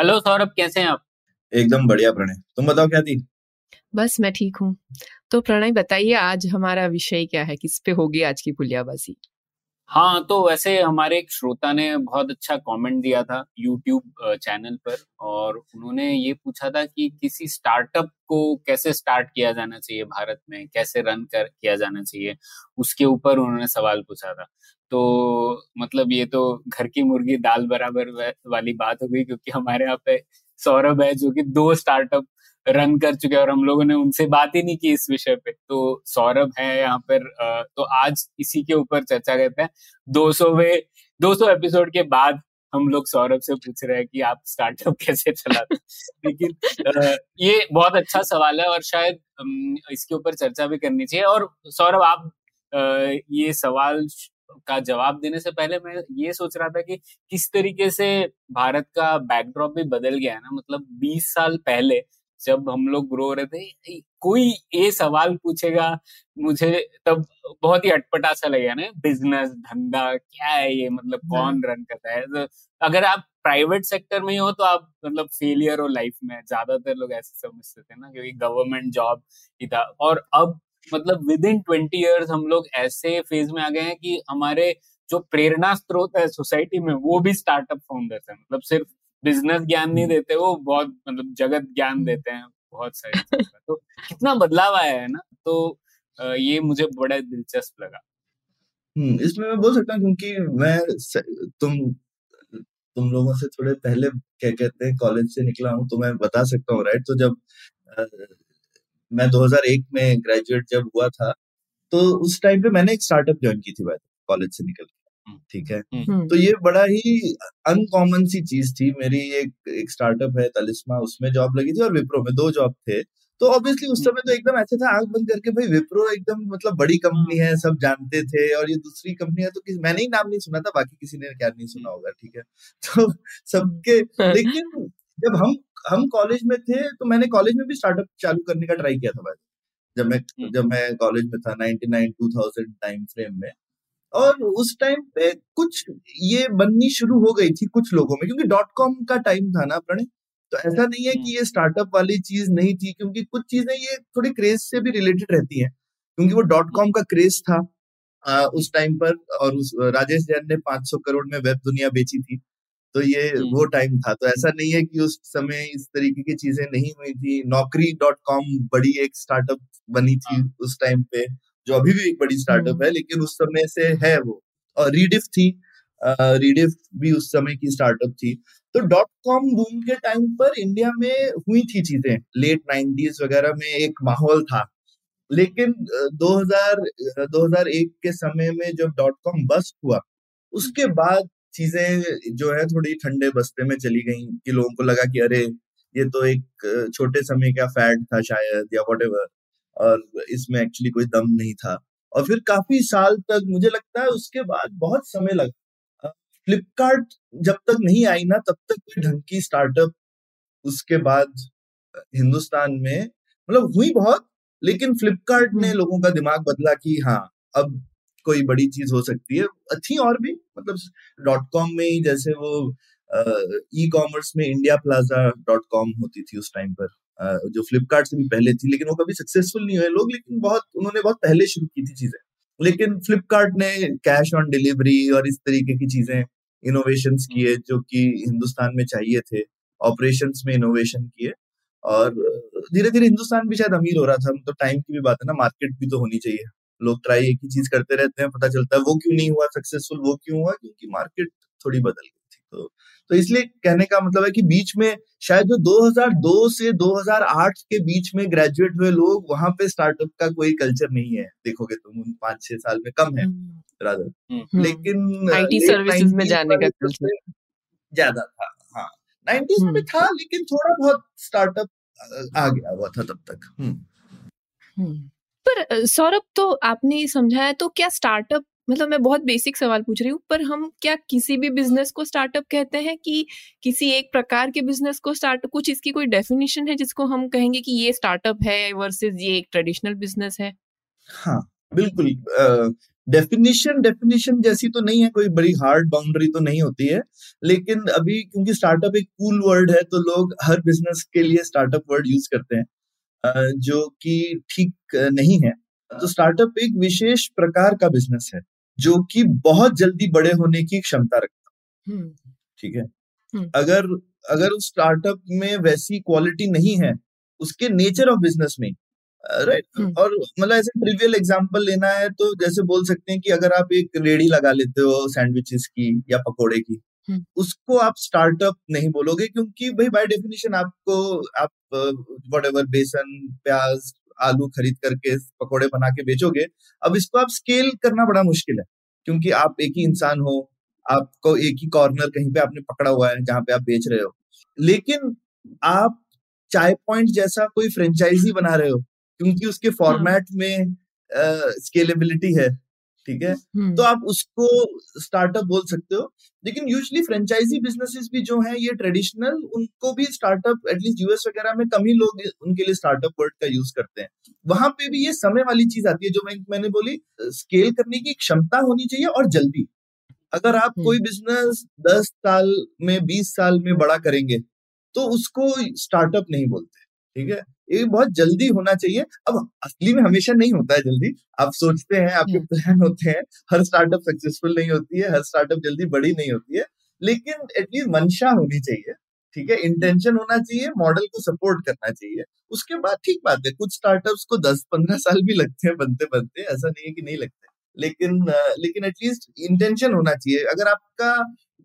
Hello Saurabh कैसे हैं आप? एकदम बढ़िया प्रणय। तुम बताओ क्या थी? बस मैं ठीक हूँ। तो प्रणय बताइए आज हमारा विषय क्या है? किस पे होगी आज की पुलियाबाजी? हाँ तो वैसे हमारे एक श्रोता ने बहुत अच्छा कमेंट दिया था यूट्यूब चैनल पर और उन्होंने ये पूछा था कि किसी स्टार्टअप को कैसे स्टार्ट किया जाना चाहिए भारत में? कैसे रन कर, किया जाना चाहिए? उसके ऊपर उन्होंने सवाल पूछा था। तो मतलब ये तो घर की मुर्गी दाल बराबर वाली बात हो गई क्योंकि हमारे यहाँ पे सौरभ है जो कि दो स्टार्टअप रन कर चुके हैं और हम लोगों ने उनसे बात ही नहीं की इस विषय पे। तो सौरभ है यहाँ पर तो आज इसी के ऊपर चर्चा करते हैं। दो सौवे दो सौ एपिसोड के बाद हम लोग सौरभ से पूछ रहे हैं कि आप स्टार्टअप कैसे चलाते लेकिन ये बहुत अच्छा सवाल है और शायद इसके ऊपर चर्चा भी करनी चाहिए। और सौरभ आप ये सवाल का जवाब देने से पहले मैं ये सोच रहा था कि किस तरीके से भारत का बैकड्रॉप भी बदल गया है ना? मतलब 20 साल पहले जब हम लोग ग्रो रहे थे कोई ये सवाल पूछेगा मुझे तब बहुत ही अटपटा सा लगेगा ना बिज़नेस धंधा क्या है ये मतलब हाँ। कौन रन करता है? तो अगर आप प्राइवेट सेक्टर में ही हो तो आप मतलब फेलियर हो लाइफ में ज़्यादातर लोग ऐसे समझते थे ना क्योंकि गवर्नमेंट जॉब ही था। और अब मतलब विद इन ट्वेंटी ईयर्स हम लोग ऐसे फ़ेज़ में आ गए हैं कि हमारे जो प्रेरणा स्त्रोत है सोसाइटी में वो भी स्टार्टअप फाउंडर्स है। मतलब सिर्फ़ बिज़नेस ज्ञान नहीं देते वो बहुत मतलब जगत ज्ञान देते हैं बहुत सारी तो कितना बदलाव आया है ना तो ये मुझे बड़ा दिलचस्प लगा। हम्म इसमें मैं बोल सकता हूँ क्योंकि मैं तुम तुम लोगों से थोड़े पहले क्या कहते हैं कॉलेज से निकला हूँ तो मैं बता सकता हूँ राइट तो जब आ, मैं 2001 में ग्रेजुएट जब हुआ था तो उस टाइम पे मैंने एक स्टार्टअप ज्वाइन की थी कॉलेज से निकल ठीक है? हम्म। तो ये बड़ा ही अनकॉमन सी चीज़ थी। मेरी एक एक स्टार्टअप है तलिस्मा उसमें जॉब लगी थी और विप्रो में दो जॉब थे। तो ऑब्वियसली उस समय तो एकदम ऐसे था आँख बंद करके भाई विप्रो एकदम मतलब बड़ी कंपनी है सब जानते थे और ये दूसरी कंपनी है। तो किस मैंने ही नाम नहीं सुना था बाकी किसी ने क्या नहीं सुना होगा ठीक है? तो सबके लेकिन जब हम हम कॉलेज में थे तो मैंने कॉलेज में भी स्टार्टअप चालू करने का ट्राई किया था भाई जब मैं हम्म। जब मैं कॉलेज में था 99 2000 टाइम फ्रेम में। और उस टाइम पे कुछ ये बननी शुरू हो गई थी कुछ लोगों में क्योंकि डॉट कॉम का टाइम था ना प्रणय तो ऐसा नहीं है कि ये स्टार्टअप वाली चीज़ नहीं थी क्योंकि कुछ चीज़ें ये थोड़ी क्रेज से भी रिलेटेड रहती हैं क्योंकि वो डॉट कॉम का क्रेज था आ, उस टाइम पर और उस राजेश जैन ने 500 करोड़ में वेब दुनिया बेची थी तो ये हम्म। वो टाइम था तो ऐसा नहीं है कि उस समय इस तरीके की चीज़ें नहीं हुई थी नौकरी डॉट कॉम बड़ी एक स्टार्टअप बनी थी हाँ। उस टाइम पे जो अभी भी एक बड़ी स्टार्टअप हम्म। है लेकिन उस समय से है वो। और रीडिफ थी। रीडिफ भी उस समय की स्टार्टअप थी। तो डॉट कॉम बूम के टाइम पर इंडिया में हुई थी चीज़ें। लेट नाइनटीज वगैरह में एक माहौल था। लेकिन 2000 2001 के समय में जब डॉट कॉम बस्ट हुआ उसके बाद चीज़ें जो है थोड़ी ठंडे बस्ते में चली गई कि लोगों को लगा कि अरे ये तो एक छोटे समय का फैड था शायद या वट और इसमें एक्चुअली कोई दम नहीं था और फिर काफ़ी साल तक मुझे लगता है उसके बाद बहुत समय लगा फ्लिपकार्ट जब तक नहीं आई ना तब तक कोई ढंग की स्टार्टअप उसके बाद हिंदुस्तान में मतलब हुई बहुत लेकिन फ्लिपकार्ट ने हम्म। लोगों का दिमाग बदला कि हाँ अब कोई बड़ी चीज़ हो सकती है अच्छी और भी मतलब डॉट कॉम में ही जैसे वो ई कॉमर्स में इंडिया प्लाजा डॉट कॉम होती थी उस टाइम पर। जो फ्लिपकार्ट से भी पहले थी लेकिन वो कभी सक्सेसफुल नहीं हुए। लोग लेकिन बहुत उन्होंने बहुत पहले शुरू की थी चीज़ें। लेकिन फ्लिपकार्ट ने कैश ऑन डिलीवरी और इस तरीके की चीज़ें इनोवेशन किए जो कि हिंदुस्तान में चाहिए थे ऑपरेशन में इनोवेशन किए। और धीरे धीरे हिंदुस्तान भी शायद अमीर हो रहा था। तो टाइम की भी बात है ना मार्केट भी तो होनी चाहिए। लोग ट्राई एक ही चीज़ करते रहते हैं पता चलता है वो क्यों नहीं हुआ सक्सेसफुल वो क्यों हुआ? क्योंकि मार्केट थोड़ी बदल गई। तो तो इसलिए कहने का मतलब है कि बीच में शायद जो 2002 से 2008 के बीच में ग्रेजुएट हुए लोग वहाँ पे स्टार्टअप का कोई कल्चर नहीं है। देखोगे तुम उन पाँच छह साल में कम है राधर हम्म। हम्म। लेकिन आईटी सर्विसेज़ में जाने का कल्चर ज़्यादा था हाँ। नाइन्टीज में हम्म। था लेकिन थोड़ा बहुत स्टार्टअप आ गया हुआ था तब तक हम्म। हम्म। पर सौरभ तो आपने समझाया तो क्या स्टार्टअप मतलब मैं बहुत बेसिक सवाल पूछ रही हूँ पर हम क्या किसी भी बिज़नेस को स्टार्टअप कहते हैं कि किसी एक प्रकार के बिज़नेस को स्टार्ट कुछ इसकी कोई डेफिनेशन है जिसको हम कहेंगे कि ये स्टार्टअप है वर्सेस ये एक ट्रेडिशनल बिज़नेस है? हाँ बिल्कुल डेफिनेशन डेफिनेशन जैसी तो नहीं है कोई बड़ी हार्ड बाउंड्री तो नहीं होती है लेकिन अभी क्योंकि स्टार्टअप एक कूल वर्ड है तो लोग हर बिज़नेस के लिए स्टार्टअप वर्ड यूज़ करते हैं जो कि ठीक नहीं है। तो स्टार्टअप एक विशेष प्रकार का बिज़नेस है। जो कि बहुत जल्दी बड़े होने की क्षमता रखता हम्म। है ठीक है? हम्म। अगर अगर उस स्टार्टअप में वैसी क्वालिटी नहीं है उसके नेचर ऑफ़ बिज़नेस में राइट हम्म। और मतलब ऐसे ट्रिवियल एग्जांपल लेना है तो जैसे बोल सकते हैं कि अगर आप एक रेडी लगा लेते हो सैंडविचेस की या पकोड़े की हम्म। उसको आप स्टार्टअप नहीं बोलोगे क्योंकि भाई बाय डेफिनेशन आपको आप वट एवर बेसन प्याज आलू खरीद करके पकौड़े बना के बेचोगे अब इसको आप स्केल करना बड़ा मुश्किल है क्योंकि आप एक ही इंसान हो आपको एक ही कॉर्नर कहीं पे आपने पकड़ा हुआ है जहाँ पे आप बेच रहे हो। लेकिन आप चाय पॉइंट जैसा कोई फ्रेंचाइजी बना रहे हो क्योंकि उसके फॉर्मेट में स्केलेबिलिटी है। ठीक है? तो हम्म आप उसको स्टार्टअप बोल सकते हो। लेकिन यूजली फ्रेंचाइजी बिजनेसेस भी जो हैं ये ट्रेडिशनल उनको भी स्टार्टअप एटलीस्ट यूएस वगैरह में कम ही लोग उनके लिए स्टार्टअप वर्ड का यूज़ करते हैं। वहाँ पे भी ये समय वाली चीज़ आती है जो मैं मैंने बोली स्केल करने की क्षमता होनी चाहिए और जल्दी। अगर आप कोई हम्म बिज़नेस दस साल में बीस साल में बड़ा करेंगे तो उसको स्टार्टअप नहीं बोलते ठीक है? ये बहुत जल्दी होना चाहिए। अब असली में हमेशा नहीं होता है जल्दी। आप सोचते हैं आपके हम्म। प्लान होते हैं हर स्टार्टअप सक्सेसफुल नहीं होती है हर स्टार्टअप जल्दी बड़ी नहीं होती है लेकिन एटलीस्ट मंशा होनी चाहिए ठीक है? इंटेंशन होना चाहिए मॉडल को सपोर्ट करना चाहिए। उसके बाद ठीक बात है कुछ स्टार्टअप्स को दस पंद्रह साल भी लगते हैं बनते बनते ऐसा नहीं है कि नहीं लगते। लेकिन लेकिन एटलीस्ट इंटेंशन होना चाहिए। अगर आपका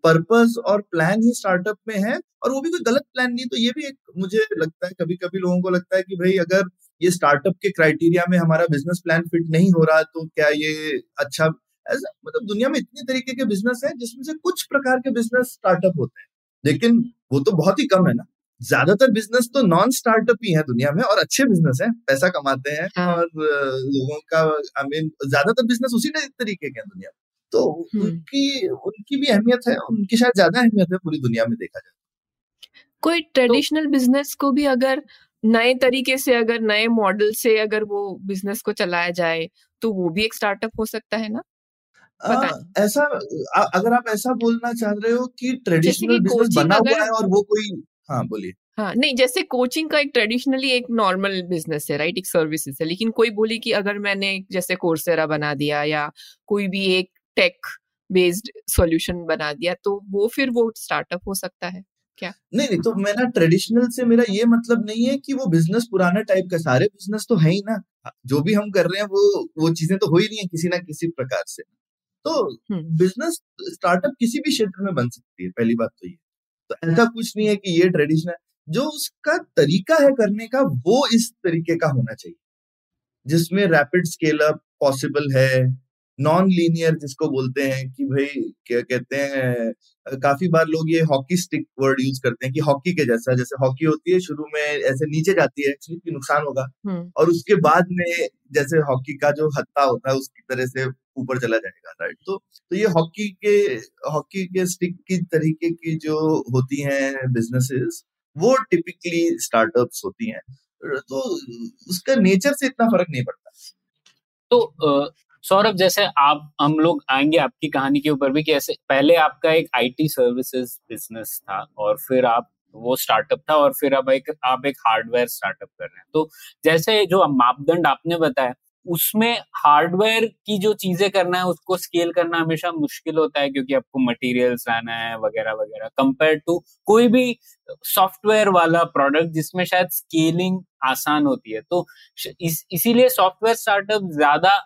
पर्पस और प्लान ही स्टार्टअप में है और वो भी कोई गलत प्लान नहीं तो ये भी एक मुझे लगता है कभी कभी लोगों को लगता है कि भाई अगर ये स्टार्टअप के क्राइटेरिया में हमारा बिज़नेस प्लान फिट नहीं हो रहा तो क्या ये अच्छा ऐसा मतलब दुनिया में इतने तरीके के बिज़नेस है जिसमें से कुछ प्रकार के बिज़नेस स्टार्टअप होते हैं। लेकिन वो तो बहुत ही कम है ना। ज़्यादातर बिज़नेस तो नॉन स्टार्टअप ही है दुनिया में और अच्छे बिज़नेस हैं पैसा कमाते हैं हाँ। और लोगों का आई मीन ज़्यादातर बिज़नेस उसी तरीके के हैं दुनिया में। तो उनकी उनकी भी अहमियत है उनकी शायद ज़्यादा अहमियत है पूरी दुनिया में देखा जाए कोई तो ट्रेडिशनल बिज़नेस को भी अगर नए तरीके से अगर नए मॉडल से अगर वो बिज़नेस को चलाया जाए तो वो भी एक स्टार्टअप हो सकता है ना? आ, ऐसा आ, अगर आप ऐसा बोलना चाह रहे हो कि ट्रेडिशनल बिज़नेस बना हुआ है और वो कोई हाँ बोलिए। हाँ नहीं जैसे कोचिंग का एक ट्रेडिशनली एक नॉर्मल बिज़नेस है राइट एक सर्विसेज़ है लेकिन कोई बोली कि अगर मैंने जैसे कोर्सेरा बना दिया या कोई भी एक टेक बेस्ड सॉल्यूशन बना दिया तो वो फिर वो स्टार्टअप हो सकता है क्या? नहीं नहीं तो मेरा ट्रेडिशनल से मेरा ये मतलब नहीं है कि वो बिज़नेस पुराना टाइप का सारे बिज़नेस तो है ही ना। जो भी हम कर रहे हैं वो वो चीज़ें तो हो ही नहीं है किसी ना किसी प्रकार से। तो हम्म। बिज़नेस स्टार्टअप किसी भी क्षेत्र में बन सकती है पहली बात तो ये। तो ऐसा कुछ नहीं है कि ये ट्रेडिशनल जो उसका तरीका है करने का वो इस तरीके का होना चाहिए। जिसमें रैपिड स्केल अप पॉसिबल है नॉन लीनियर जिसको बोलते हैं कि भाई क्या कहते हैं काफ़ी बार लोग ये हॉकी स्टिक वर्ड यूज़ करते हैं कि हॉकी के जैसा जैसे हॉकी होती है शुरू में ऐसे नीचे जाती है एक्चुअली कि नुकसान होगा। हम्म। और उसके बाद में जैसे हॉकी का जो हत्ता होता है उसकी तरह से ऊपर चला जाएगा राइट तो तो ये हॉकी के हॉकी के स्टिक की तरीके की जो होती हैं बिजनेसेस वो टिपिकली स्टार्टअप्स होती हैं। तो उसका नेचर से इतना फ़र्क नहीं पड़ता। तो सौरभ जैसे आप हम लोग आएँगे आपकी कहानी के ऊपर भी कि ऐसे पहले आपका एक आईटी सर्विसेज़ बिज़नेस था और फिर आप वो स्टार्टअप था और फिर अब एक आप एक हार्डवेयर स्टार्टअप कर रहे हैं। तो जैसे जो मापदंड आपने बताया उसमें हार्डवेयर की जो चीज़ें करना है उसको स्केल करना हमेशा मुश्किल होता है क्योंकि आपको मटेरियल्स लाना है वगैरह वगैरह। कंपेयर टू कोई भी सॉफ्टवेयर वाला प्रोडक्ट जिसमें शायद स्केलिंग आसान होती है। तो इस, इसीलिए सॉफ्टवेयर स्टार्टअप ज़्यादा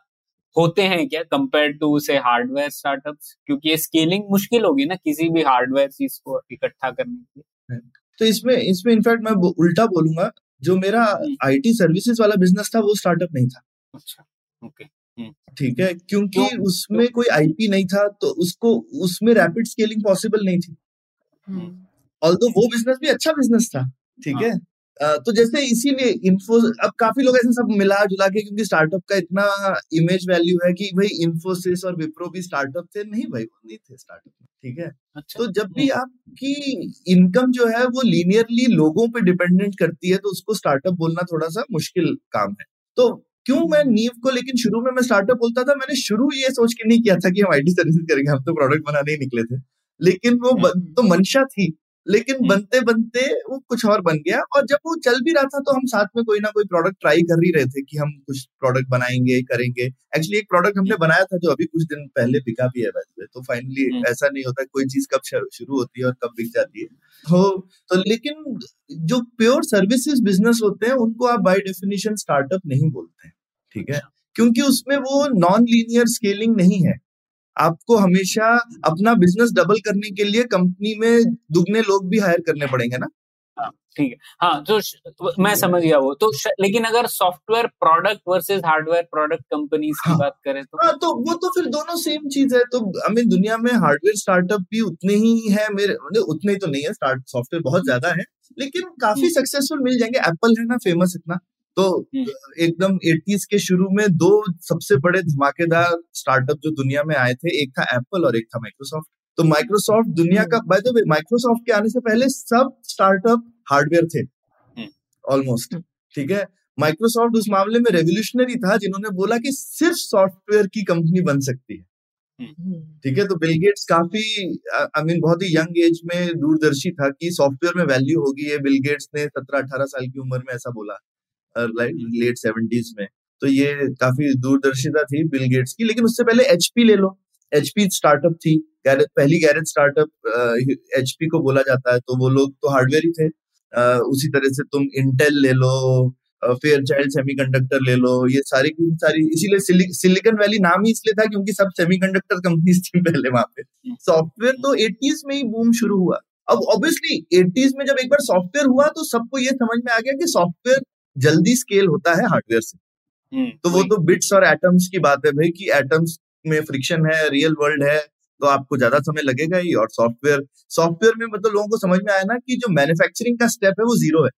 होते हैं क्या कंपेयर टू से हार्डवेयर स्टार्टअप्स क्योंकि ये स्केलिंग मुश्किल होगी ना किसी भी हार्डवेयर चीज़ को इकट्ठा करने के लिए। तो इसमें इसमें इनफैक्ट मैं उल्टा बोलूँगा जो मेरा हम्म। आईटी सर्विसेज़ वाला बिज़नेस था वो स्टार्टअप नहीं था। अच्छा ओके ठीक है क्योंकि क्यों? उसमें तो, कोई आईपी नहीं था तो उसको उसमें रैपिड स्केलिंग पॉसिबल नहीं थी। हम्म। ऑल वो बिज़नेस भी अच्छा बिज़नेस था ठीक हाँ। तो जैसे इसीलिए इन्फो अब काफ़ी लोग ऐसे सब मिला जुला के क्योंकि स्टार्टअप का इतना इमेज वैल्यू है कि भाई इन्फोसिस और विप्रो भी स्टार्टअप थे। नहीं भाई वो नहीं थे स्टार्टअप ठीक है? अच्छा। तो जब भी आपकी इनकम जो है वो लीनियरली लोगों पे डिपेंडेंट करती है तो उसको स्टार्टअप बोलना थोड़ा सा मुश्किल काम है। तो क्यों मैं नीव को लेकिन शुरू में मैं स्टार्टअप बोलता था मैंने शुरू ये सोच के नहीं किया था कि हम आईटी सर्विस करेंगे हम तो प्रोडक्ट बनाने ही निकले थे। लेकिन वो तो मंशा थी। लेकिन। बनते बनते वो कुछ और बन गया और जब वो चल भी रहा था तो हम साथ में कोई ना कोई प्रोडक्ट ट्राई कर ही रहे थे कि हम कुछ प्रोडक्ट बनाएँगे करेंगे। एक्चुअली एक प्रोडक्ट हमने बनाया था जो अभी कुछ दिन पहले बिका भी है वैसे तो फाइनली। ऐसा नहीं होता कोई चीज़ कब शुरू होती है और कब बिक जाती है। तो तो लेकिन जो प्योर सर्विसेज़ बिज़नेस होते हैं उनको आप बाई डेफिनेशन स्टार्टअप नहीं बोलते हैं ठीक है? क्योंकि उसमें वो नॉन लीनियर स्केलिंग नहीं है। आपको हमेशा अपना बिज़नेस डबल करने के लिए कंपनी में दुगने लोग भी हायर करने पड़ेंगे ना? ठीक है। हाँ तो श- मैं समझ गया वो। तो श- लेकिन अगर software product versus hardware product companies की हाँ। बात करें तो हाँ तो वो तो फिर दोनों सेम चीज़ है। तो आई मीन दुनिया में हार्डवेयर स्टार्टअप भी उतने ही है मेरे मतलब उतने ही तो नहीं है। स्टार्ट सॉफ्टवेयर बहुत ज़्यादा है लेकिन काफ़ी हम्म। सक्सेसफुल मिल जाएँगे। एप्पल है ना फ़ेमस इतना। तो हम्म। एकदम एटीज के शुरू में दो सबसे बड़े धमाकेदार स्टार्टअप जो दुनिया में आए थे एक था एप्पल और एक था माइक्रोसॉफ्ट तो माइक्रोसॉफ्ट दुनिया का बाय द वे माइक्रोसॉफ्ट के आने से पहले सब स्टार्टअप हार्डवेयर थे। हम्म। Almost hmm. ठीक है? माइक्रोसॉफ्ट उस मामले में रेवोल्यूशनरी था जिन्होंने बोला कि सिर्फ़ सॉफ्टवेयर की कंपनी बन सकती है। ठीक है? तो बिल गेट्स काफ़ी आई मीन बहुत ही यंग एज में दूरदर्शी था कि सॉफ्टवेयर में वैल्यू होगी ये। बिल गेट्स ने सत्रह अठारह साल की उम्र में ऐसा बोला। लेट सेवेंटीज में। तो ये काफ़ी दूरदर्शिता थी बिल गेट्स की लेकिन उससे पहले एचपी ले लो। एचपी स्टार्टअप थी। गैरेज पहली गैरेज स्टार्टअप एचपी को बोला जाता है तो वो लोग तो हार्डवेयर ही थे। अ, उसी तरह से तुम इंटेल ले लो फेयर चाइल्ड सेमीकंडक्टर ले लो ये सारी की सारी इसीलिए सिलिकन वैली नाम ही इसलिए था क्योंकि सब सेमीकंडक्टर कंपनीज़ थी पहले वहाँ पे। सॉफ्टवेयर तो एटीज में ही बूम शुरू हुआ। अब ऑब्वियसली एटीज में जब एक बार सॉफ्टवेयर हुआ तो सबको ये समझ में आ गया कि सॉफ्टवेयर जल्दी स्केल होता है हार्डवेयर से। हम्म, तो वो तो बिट्स और एटम्स की बात है भाई कि एटम्स में फ्रिक्शन है रियल वर्ल्ड है तो आपको ज़्यादा समय लगेगा ही। और सॉफ्टवेयर सॉफ्टवेयर में मतलब लोगों को समझ में आया ना कि जो मैन्युफैक्चरिंग का स्टेप है वो ज़ीरो है।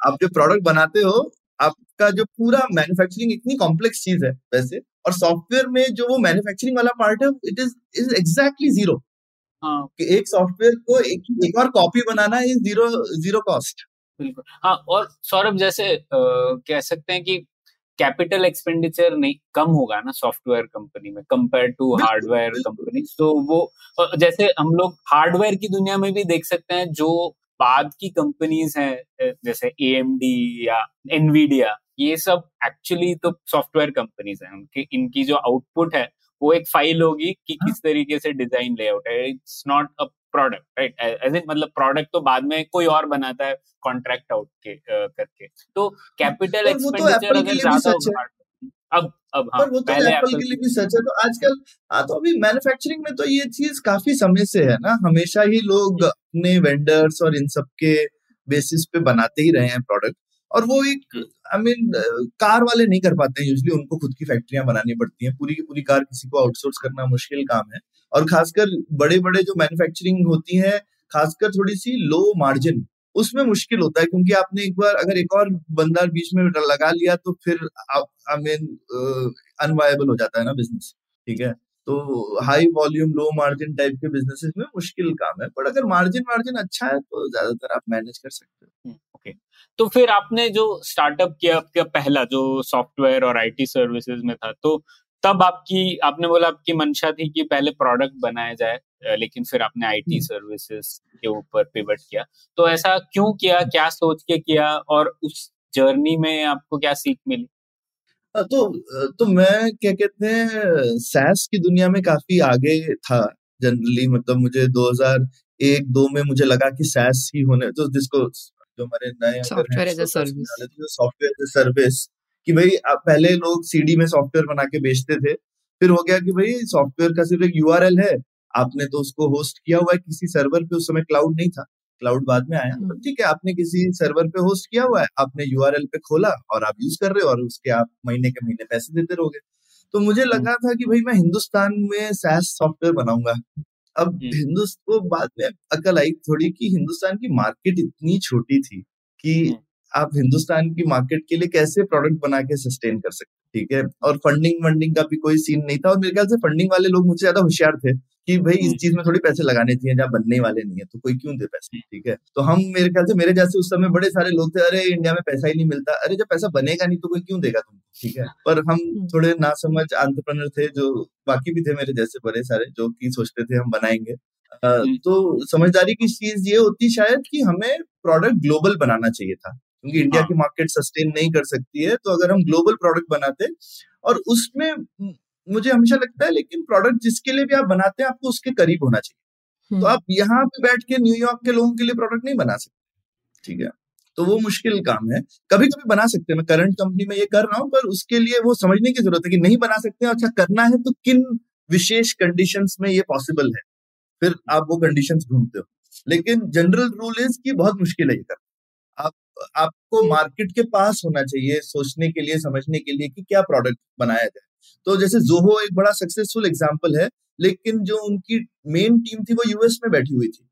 आप जो प्रोडक्ट बनाते हो आपका जो पूरा मैन्युफैक्चरिंग इतनी कॉम्प्लेक्स चीज़ है वैसे और सॉफ्टवेयर में जो वो मैन्युफैक्चरिंग वाला पार्ट है it is is exactly zero हाँ। कि एक सॉफ्टवेयर को एक, एक और कॉपी बनाना इज़ ज़ीरो ज़ीरो कॉस्ट बिल्कुल। हाँ और सौरभ जैसे कह सकते हैं कि कैपिटल एक्सपेंडिचर नहीं कम होगा ना सॉफ्टवेयर कंपनी में कंपेयर टू हार्डवेयर कंपनी। तो वो जैसे हम लोग हार्डवेयर की दुनिया में भी देख सकते हैं जो बाद की कंपनीज़ हैं जैसे ए या एनवीडिया ये सब एक्चुअली तो सॉफ्टवेयर कंपनीज़ हैं उनकी इनकी जो आउटपुट है वो एक फ़ाइल होगी कि हाँ। किस तरीके से डिज़ाइन लेआउट है। It's not a product right as in मतलब प्रोडक्ट तो बाद में कोई और बनाता है कॉन्ट्रैक्ट आउट के करके। तो कैपिटल तो एक्सपेंडिचर के अगर ज़्यादा है। अब अब हाँ पर वो तो एप्पल के लिए भी सच है। तो आजकल हाँ तो अभी मैन्युफैक्चरिंग में तो ये चीज़ काफ़ी समय से है ना। हमेशा ही लोग अपने वेंडर्स और इन सब के बेसिस पे बनाते ही रहे हैं प्रोडक्ट और वो एक I I mean mean, car वाले नहीं कर पाते हैं। यूजली उनको खुद की फैक्ट्रियाँ बनानी पड़ती हैं। पूरी की पूरी कार किसी को आउटसोर्स करना मुश्किल काम है। और खासकर बड़े बड़े जो मैन्युफैक्चरिंग होती है खासकर थोड़ी सी लो मार्जिन उसमें मुश्किल होता है। क्योंकि आपने एक बार अगर एक और बंदा बीच में लगा लिया तो फिर आई मीन अनवायबल हो जाता है ना बिज़नेस ठीक है? तो high volume low margin type के बिजनेसेस में मुश्किल काम है पर अगर मार्जिन मार्जिन अच्छा है तो ज़्यादातर आप मैनेज कर सकते हो। ओके तो फिर आपने जो स्टार्टअप किया आपका पहला जो सॉफ्टवेयर और आईटी सर्विसेज़ में था तो तब आपकी आपने बोला आपकी मंशा थी कि पहले प्रोडक्ट बनाया जाए लेकिन फिर आपने आईटी। सर्विसेज़ के ऊपर पिवट किया। तो ऐसा क्यों किया क्या सोच के किया और उस जर्नी में आपको क्या सीख मिली? तो तो मैं क्या कहते हैं सैस की दुनिया में काफ़ी आगे था जनरली मतलब मुझे 2001 दो में मुझे लगा कि सैस ही होने तो जिसको जो हमारे नए सॉफ्टवेयर एज ए सर्विस कि भाई पहले लोग सीडी में सॉफ्टवेयर बना के बेचते थे फिर हो गया कि भाई सॉफ्टवेयर का सिर्फ़ एक यूआरएल है आपने तो उसको होस्ट किया हुआ है किसी सर्वर पे उस समय क्लाउड नहीं था। क्लाउड बाद में आया हम्म। तो ठीक है आपने किसी सर्वर पे होस्ट किया हुआ है आपने यूआरएल पे खोला और आप यूज़ कर रहे हो और उसके आप महीने के महीने पैसे देते रहोगे तो मुझे लगा था कि भाई मैं हिंदुस्तान में सैस सॉफ्टवेयर बनाऊँगा अब हम्म। हिंदुस्तान को बाद में अकल आई थोड़ी कि हिंदुस्तान की मार्केट इतनी छोटी थी कि हम्म। आप हिंदुस्तान की मार्केट के लिए कैसे प्रोडक्ट बना के सस्टेन कर सकते ठीक है? और फंडिंग वंडिंग का भी कोई सीन नहीं था और मेरे ख्याल से फंडिंग वाले लोग मुझसे ज़्यादा होशियार थे कि भाई इस हम्म। चीज़ में थोड़ी पैसे लगाने चाहिए जहाँ बनने वाले नहीं है तो कोई क्यों दे पैसे? ठीक है? तो हम मेरे ख्याल से मेरे जैसे उस समय बड़े सारे लोग थे अरे इंडिया में पैसा ही नहीं मिलता अरे जब पैसा बनेगा नहीं तो कोई क्यों देगा तुमको? ठीक है? पर हम थोड़े नासमझ आंट्रप्रनर थे जो बाकी भी थे मेरे जैसे बड़े सारे जो कि सोचते थे हम बनाएँगे। तो समझदारी की चीज़ ये होती शायद कि हमें प्रोडक्ट ग्लोबल बनाना चाहिए था। क्योंकि इंडिया हाँ। की मार्केट सस्टेन नहीं कर सकती है तो अगर हम ग्लोबल प्रोडक्ट बनाते और उसमें मुझे हमेशा लगता है लेकिन प्रोडक्ट जिसके लिए भी आप बनाते हैं आपको उसके करीब होना चाहिए। तो आप यहाँ पे बैठ के न्यूयॉर्क के लोगों के लिए प्रोडक्ट नहीं बना सकते ठीक है? तो वो मुश्किल काम है। कभी कभी बना सकते हैं मैं करंट कंपनी में ये कर रहा हूँ पर उसके लिए वो समझने की ज़रूरत है कि नहीं बना सकते हैं अच्छा करना है तो किन विशेष कंडीशन में ये पॉसिबल है? फिर आप वो कंडीशन ढूंढते हो। लेकिन जनरल रूल इज़ कि बहुत मुश्किल है ये करना। आप आपको मार्केट के पास होना चाहिए, सोचने के लिए, समझने के लिए कि क्या प्रोडक्ट बनाया जाए। तो जैसे जोहो एक बड़ा सक्सेसफुल एग्ज़ाम्पल है, लेकिन जो उनकी मेन टीम थी वो यूएस में बैठी हुई थी।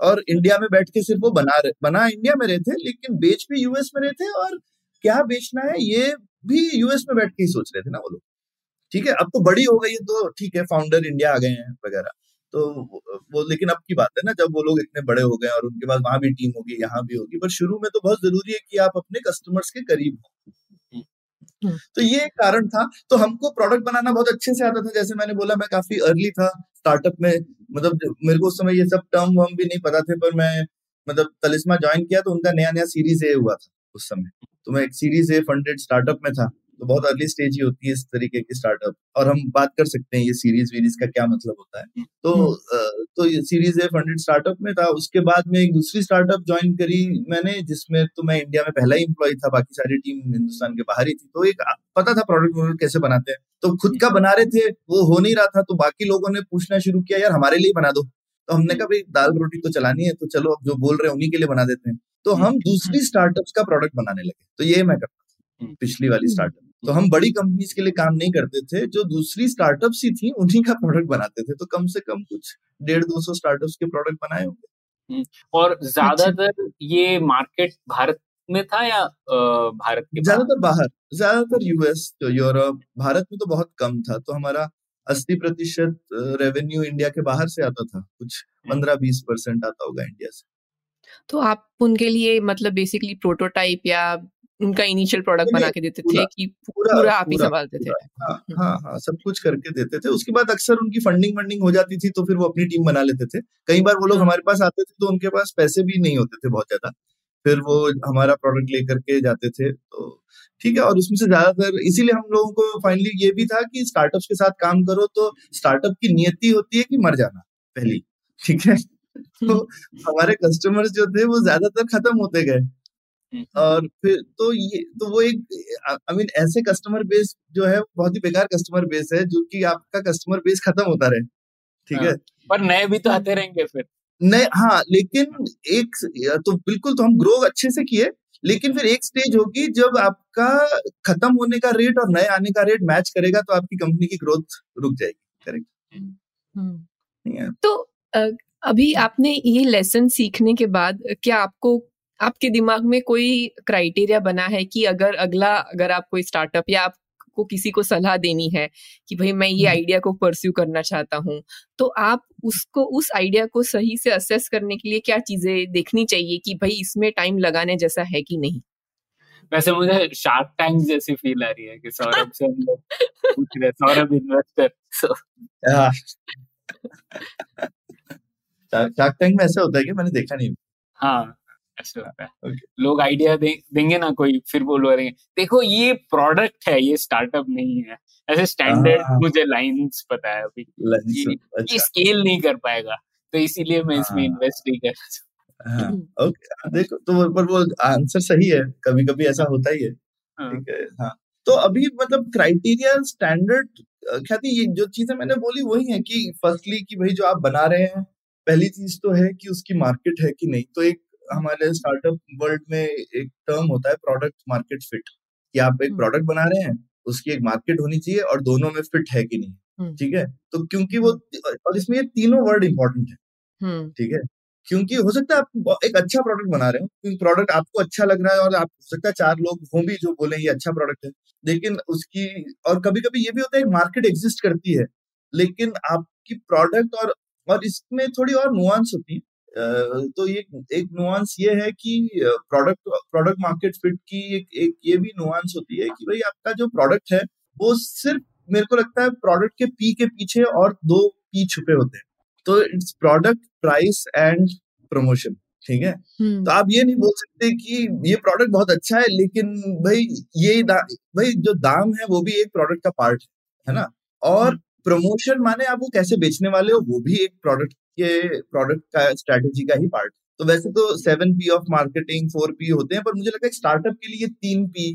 और इंडिया में बैठ के सिर्फ़ वो बना रहे, बना इंडिया में रहे थे, लेकिन बेच भी यूएस में रहे थे और क्या बेचना है ये भी यूएस में बैठ के ही सोच रहे थे ना वो लोग। ठीक है, अब तो बड़ी हो गई है तो ठीक है फाउंडर इंडिया आ गए हैं वगैरह। तो वो- लेकिन अब की बात है ना जब वो लोग इतने बड़े हो गए और उनके पास वहाँ भी टीम होगी यहाँ भी होगी पर शुरू में तो बहुत ज़रूरी है कि आप अपने कस्टमर्स के करीब हो। हम्म। तो ये एक कारण था। तो हमको प्रोडक्ट बनाना बहुत अच्छे से आता था। जैसे मैंने बोला मैं काफ़ी अर्ली था स्टार्टअप में। मतलब मेरे को उस समय ये सब टर्म वर्म भी नहीं पता थे पर मैं मतलब तलिस्मा ज्वाइन किया तो उनका नया नया सीरीज़ ए हुआ था उस समय। तो मैं एक सीरीज़ ए फंडेड स्टार्टअप में था। तो बहुत अर्ली स्टेज ही होती है इस तरीके की स्टार्टअप और हम बात कर सकते हैं ये सीरीज़ वीरीज का क्या मतलब होता है। तो तो ये सीरीज़ ए फंडेड स्टार्टअप में था उसके बाद में एक दूसरी स्टार्टअप ज्वाइन करी मैंने जिसमें तो मैं इंडिया में पहला ही एम्प्लॉय था बाकी सारी टीम हिंदुस्तान के बाहर ही थी। तो एक पता था प्रोडक्ट वोडक्ट कैसे बनाते हैं। तो खुद का बना रहे थे वो हो नहीं रहा था तो बाकी लोगों ने पूछना शुरू किया यार हमारे लिए बना दो। तो हमने कहा भाई दाल रोटी तो चलानी है तो चलो अब जो बोल रहे हैं उन्हीं के लिए बना देते हैं। तो हम दूसरी स्टार्टअप्स का प्रोडक्ट बनाने लगे। तो ये मैं करता था पिछली वाली स्टार्टअप तो हम बड़ी कंपनीज़ के लिए काम नहीं करते थे जो दूसरी स्टार्टअप्स ही थी उन्हीं का प्रोडक्ट बनाते थे। तो कम से कम कुछ डेढ़ दो सौ स्टार्टअप्स के प्रोडक्ट बनाए होंगे। और ज़्यादातर ये मार्केट भारत में था या भारत के ज़्यादातर बाहर ज़्यादातर यूएस तो यूरोप भारत में तो बहुत कम था। तो हमारा अस्सी प्रतिशत रेवेन्यू इंडिया के बाहर से आता था। कुछ पंद्रह बीस परसेंट आता होगा इंडिया से। तो आप उनके लिए मतलब बेसिकली प्रोटोटाइप या उनका इनिशियल प्रोडक्ट बना के देते थे कि पूरा- पूरा आप ही संभालते थे। हाँ हाँ हाँ सब कुछ करके देते थे। उसके बाद अक्सर उनकी फंडिंग वंडिंग हो जाती थी तो फिर वो अपनी टीम बना लेते थे। कई बार वो लोग हाँ। हमारे पास आते थे तो उनके पास पैसे भी नहीं होते थे बहुत ज़्यादा। फिर वो हमारा प्रोडक्ट लेकर के जाते थे तो ठीक है और उसमें से ज़्यादातर इसीलिए हम लोगों को फाइनली ये भी था कि स्टार्टअप्स के साथ काम करो तो स्टार्टअप की नियति होती है कि मर जाना पहली ठीक है? तो हमारे कस्टमर्स जो थे वो ज़्यादातर खत्म होते गए। और फिर तो ये तो वो एक आई मीन ऐसे कस्टमर बेस जो है बहुत ही बेकार कस्टमर बेस है जो कि आपका कस्टमर बेस खत्म होता रहे ठीक है पर नए भी तो आते रहेंगे फिर। नहीं हाँ लेकिन एक तो बिल्कुल तो हम ग्रो अच्छे से किए लेकिन फिर एक स्टेज होगी जब आपका खत्म होने का रेट और नए आने का रेट मैच करेगा तो आपकी कंपनी की ग्रोथ रुक जाएगी करेक्ट हम्म। नहीं तो अभी आपने ये लेसन सीखने के बाद क्या आपको आपके दिमाग में कोई क्राइटेरिया बना है कि अगर अगला अगर आप कोई स्टार्टअप या आपको किसी को सलाह देनी है कि भाई मैं ये हम्म। आइडिया को परस्यू करना चाहता हूँ तो आप उसको उस आइडिया को सही से असेस करने के लिए क्या चीज़ें देखनी चाहिए कि भाई इसमें टाइम लगाने जैसा है कि नहीं वैसे मुझे शार्क टैंक जैसी फील आ रही है कि सौरभ से हम लोग पूछ रहे Saurabh investor so. Shark tank में ऐसा होता है कि मैंने देखा नहीं हाँ ऐसे होता है Okay. लोग आइडिया दे, देंगे ना कोई फिर वो लोग करेंगे देखो ये प्रोडक्ट है ये स्टार्टअप नहीं है ऐसे स्टैंडर्ड हाँ। मुझे लाइंस पता है अभी ये- ये अच्छा स्केल नहीं कर पाएगा तो इसीलिए मैं इसमें हाँ। इन्वेस्ट नहीं कर हाँ ओके देखो तो पर वो आंसर सही है कभी कभी ऐसा होता ही है हाँ। ठीक है हाँ तो अभी मतलब क्राइटेरिया स्टैंडर्ड ख्याति ये जो चीज़ें मैंने बोली वही है कि फर्स्टली कि भाई जो आप बना रहे हैं पहली चीज़ तो है कि उसकी मार्केट है कि नहीं तो एक हमारे स्टार्टअप वर्ल्ड में एक टर्म होता है प्रोडक्ट मार्केट फिट कि आप एक हम्म। प्रोडक्ट बना रहे हैं उसकी एक मार्केट होनी चाहिए और दोनों में फिट है कि नहीं। हम्म। ठीक है? तो क्योंकि वो और इसमें ये तीनों वर्ड इंपॉर्टेंट है। हम्म। ठीक है? क्योंकि हो सकता है आप एक अच्छा प्रोडक्ट बना रहे हो क्योंकि प्रोडक्ट आपको अच्छा लग रहा है और आप हो सकता है चार लोग हों भी जो बोले ये अच्छा प्रोडक्ट है लेकिन उसकी और कभी कभी ये भी होता है मार्केट एग्जिस्ट करती है लेकिन आपकी प्रोडक्ट और और इसमें थोड़ी और नुआंस होती है। तो ये एक नुआंस ये है कि प्रोडक्ट प्रोडक्ट मार्केट फिट की एक एक ये भी नुआंस होती है कि भाई आपका जो प्रोडक्ट है वो सिर्फ़ मेरे को लगता है प्रोडक्ट के पी के पीछे और दो पी छुपे होते हैं। तो it's product price and promotion ठीक है? हम्म। तो आप ये नहीं बोल सकते कि ये प्रोडक्ट बहुत अच्छा है लेकिन भाई ये भाई जो दाम है वो भी एक प्रोडक्ट का पार्ट है है ना? और प्रमोशन माने आप वो कैसे बेचने वाले हो वो भी एक प्रोडक्ट के प्रोडक्ट का स्ट्रेटेजी का ही पार्ट तो वैसे तो seven P of marketing four P होते हैं, पर मुझे लगता है स्टार्टअप के लिए तीन पी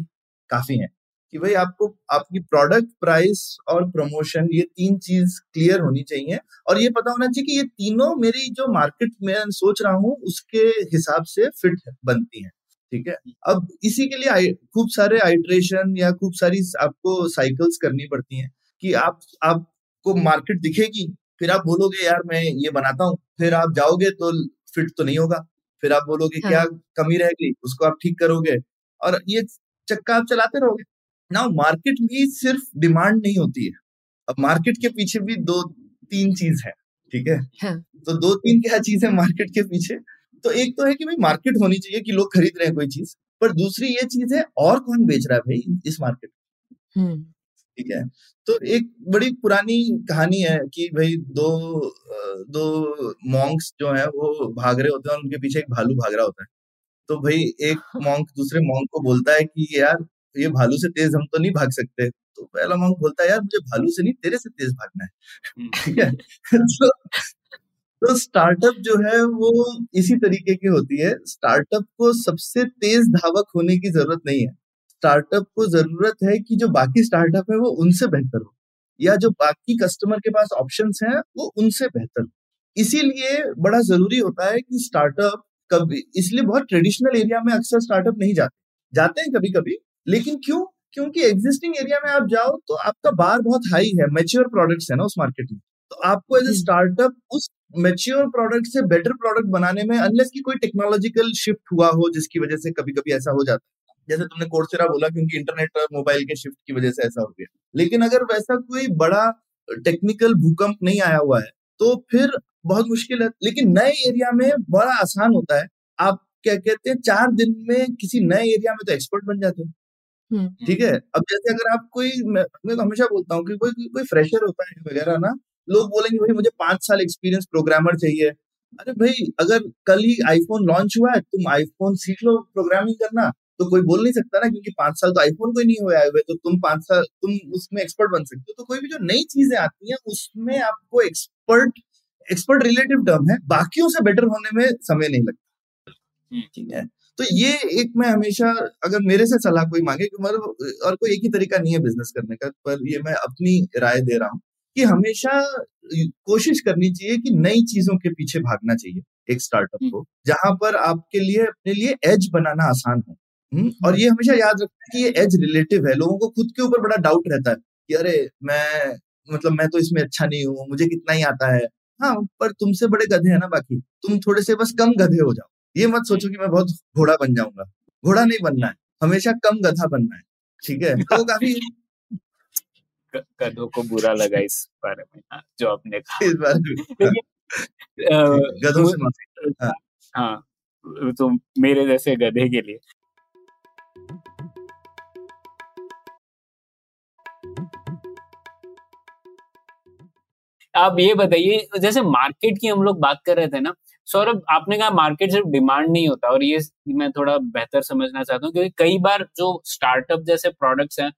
काफ़ी है कि भाई आपको, आपकी प्रोडक्ट प्राइस और प्रमोशन ये तीन चीज़ क्लियर होनी चाहिए। और ये पता होना चाहिए कि ये तीनों मेरी जो मार्केट में सोच रहा हूँ, उसके हिसाब से फिट बनती है, ठीक है? अब इसी के लिए खूब सारे आइट्रेशन या खूब सारी आपको साइकिल्स करनी पड़ती हैं कि आप, आपको मार्केट दिखेगी फिर आप बोलोगे यार मैं ये बनाता हूँ। फिर आप जाओगे तो फिट तो नहीं होगा। फिर आप बोलोगे हाँ। क्या कमी रह गई उसको आप ठीक करोगे? और ये चक्का आप चलाते रहोगे। ना मार्केट भी सिर्फ़ डिमांड नहीं होती है। अब मार्केट के पीछे भी दो तीन चीज़ है ठीक है? हाँ। तो दो तीन क्या चीज़ है मार्केट के पीछे? तो एक तो है कि भाई मार्केट होनी चाहिए कि लोग खरीद रहे हैं कोई चीज़ पर दूसरी ये चीज़ है और कौन बेच रहा है भाई इस मार्केट में हम्म। ठीक है। तो एक बड़ी पुरानी कहानी है कि भाई दो दो मॉन्क्स जो है वो भाग रहे होते हैं और उनके पीछे एक भालू भाग रहा होता है। तो भाई एक मॉन्क दूसरे मॉन्क को बोलता है कि यार ये भालू से तेज हम तो नहीं भाग सकते। तो पहला मॉन्क बोलता है यार मुझे भालू से नहीं तेरे से तेज भागना है। ठीक है? तो तो स्टार्टअप जो है वो इसी तरीके की होती है। स्टार्टअप को सबसे तेज धावक होने की ज़रूरत नहीं है। स्टार्टअप को ज़रूरत है कि जो बाकी स्टार्टअप है वो उनसे बेहतर हो या जो बाकी कस्टमर के पास ऑप्शन हैं वो उनसे बेहतर हो। इसीलिए बड़ा ज़रूरी होता है कि स्टार्टअप कभी इसलिए बहुत ट्रेडिशनल एरिया में अक्सर स्टार्टअप नहीं जाते जाते हैं कभी कभी लेकिन क्यों? क्योंकि एग्जिस्टिंग एरिया में आप जाओ तो आपका बार बहुत हाई है मेच्योर प्रोडक्ट्स है ना उस मार्केट में। तो आपको एज ए स्टार्टअप उस मेच्योर प्रोडक्ट से बेटर प्रोडक्ट बनाने में अनलेस की कोई टेक्नोलॉजिकल शिफ्ट हुआ हो जिसकी वजह से कभी कभी ऐसा हो जाता है। जैसे तुमने कोर्सेरा बोला क्योंकि इंटरनेट और मोबाइल के शिफ्ट की वजह से ऐसा हो गया। लेकिन अगर वैसा कोई बड़ा टेक्निकल भूकंप नहीं आया हुआ है तो फिर बहुत मुश्किल है। लेकिन नए एरिया में बड़ा आसान होता है। आप क्या कहते हैं चार दिन में किसी नए एरिया में तो एक्सपर्ट बन जाते हैं। हम्म। ठीक है? अब जैसे अगर आप कोई मैं मैं तो हमेशा बोलता हूँ कि कोई कोई फ्रेशर होता है वगैरह ना लोग बोलेंगे भाई मुझे पाँच साल एक्सपीरियंस प्रोग्रामर चाहिए। अरे भाई अगर कल ही आईफोन लॉन्च हुआ है तुम आईफोन सीख लो प्रोग्रामिंग करना। तो कोई बोल नहीं सकता ना क्योंकि पाँच साल तो आईफोन को ही नहीं हुए आए हुए तो तुम पाँच साल तुम उसमें एक्सपर्ट बन सकते हो। तो कोई भी जो नई चीज़ें आती हैं उसमें आपको एक्सपर्ट एक्सपर्ट रिलेटिव टर्म है बाकियों से बेटर होने में समय नहीं लगता। हम्म। ठीक है? तो ये एक मैं हमेशा अगर मेरे से सलाह कोई मांगे कि मतलब और कोई एक ही तरीका नहीं है बिज़नेस करने का पर ये मैं अपनी राय दे रहा हूँ कि हमेशा कोशिश करनी चाहिए कि नई चीज़ों के पीछे भागना चाहिए एक स्टार्टअप को जहाँ पर आपके लिए अपने लिए एज बनाना आसान हो। हम्म, और ये हमेशा याद रखना है कि ये एज रिलेटिव है। लोगों को खुद के ऊपर बड़ा डाउट रहता है कि अरे मैं मतलब मैं तो इसमें अच्छा नहीं हूँ मुझे कितना ही आता है। हाँ पर तुमसे बड़े गधे हैं ना बाकी। तुम थोड़े से बस कम गधे हो जाओ। ये मत सोचो कि मैं बहुत घोड़ा बन जाऊँगा। घोड़ा नहीं बनना है हमेशा कम गधा बनना है। ठीक है? तो काफ़ी गधों को बुरा लगा इस बारे में। हाँ, जो आपने कहा। इस बार अ, गधों से माफ़ी हाँ। हाँ तो मेरे जैसे गधे के लिए आप ये बताइए जैसे मार्केट की हम लोग बात कर रहे थे ना सौरभ आपने कहा मार्केट सिर्फ़ डिमांड नहीं होता और ये मैं थोड़ा बेहतर समझना चाहता हूँ क्योंकि कई बार जो स्टार्टअप जैसे प्रोडक्ट्स हैं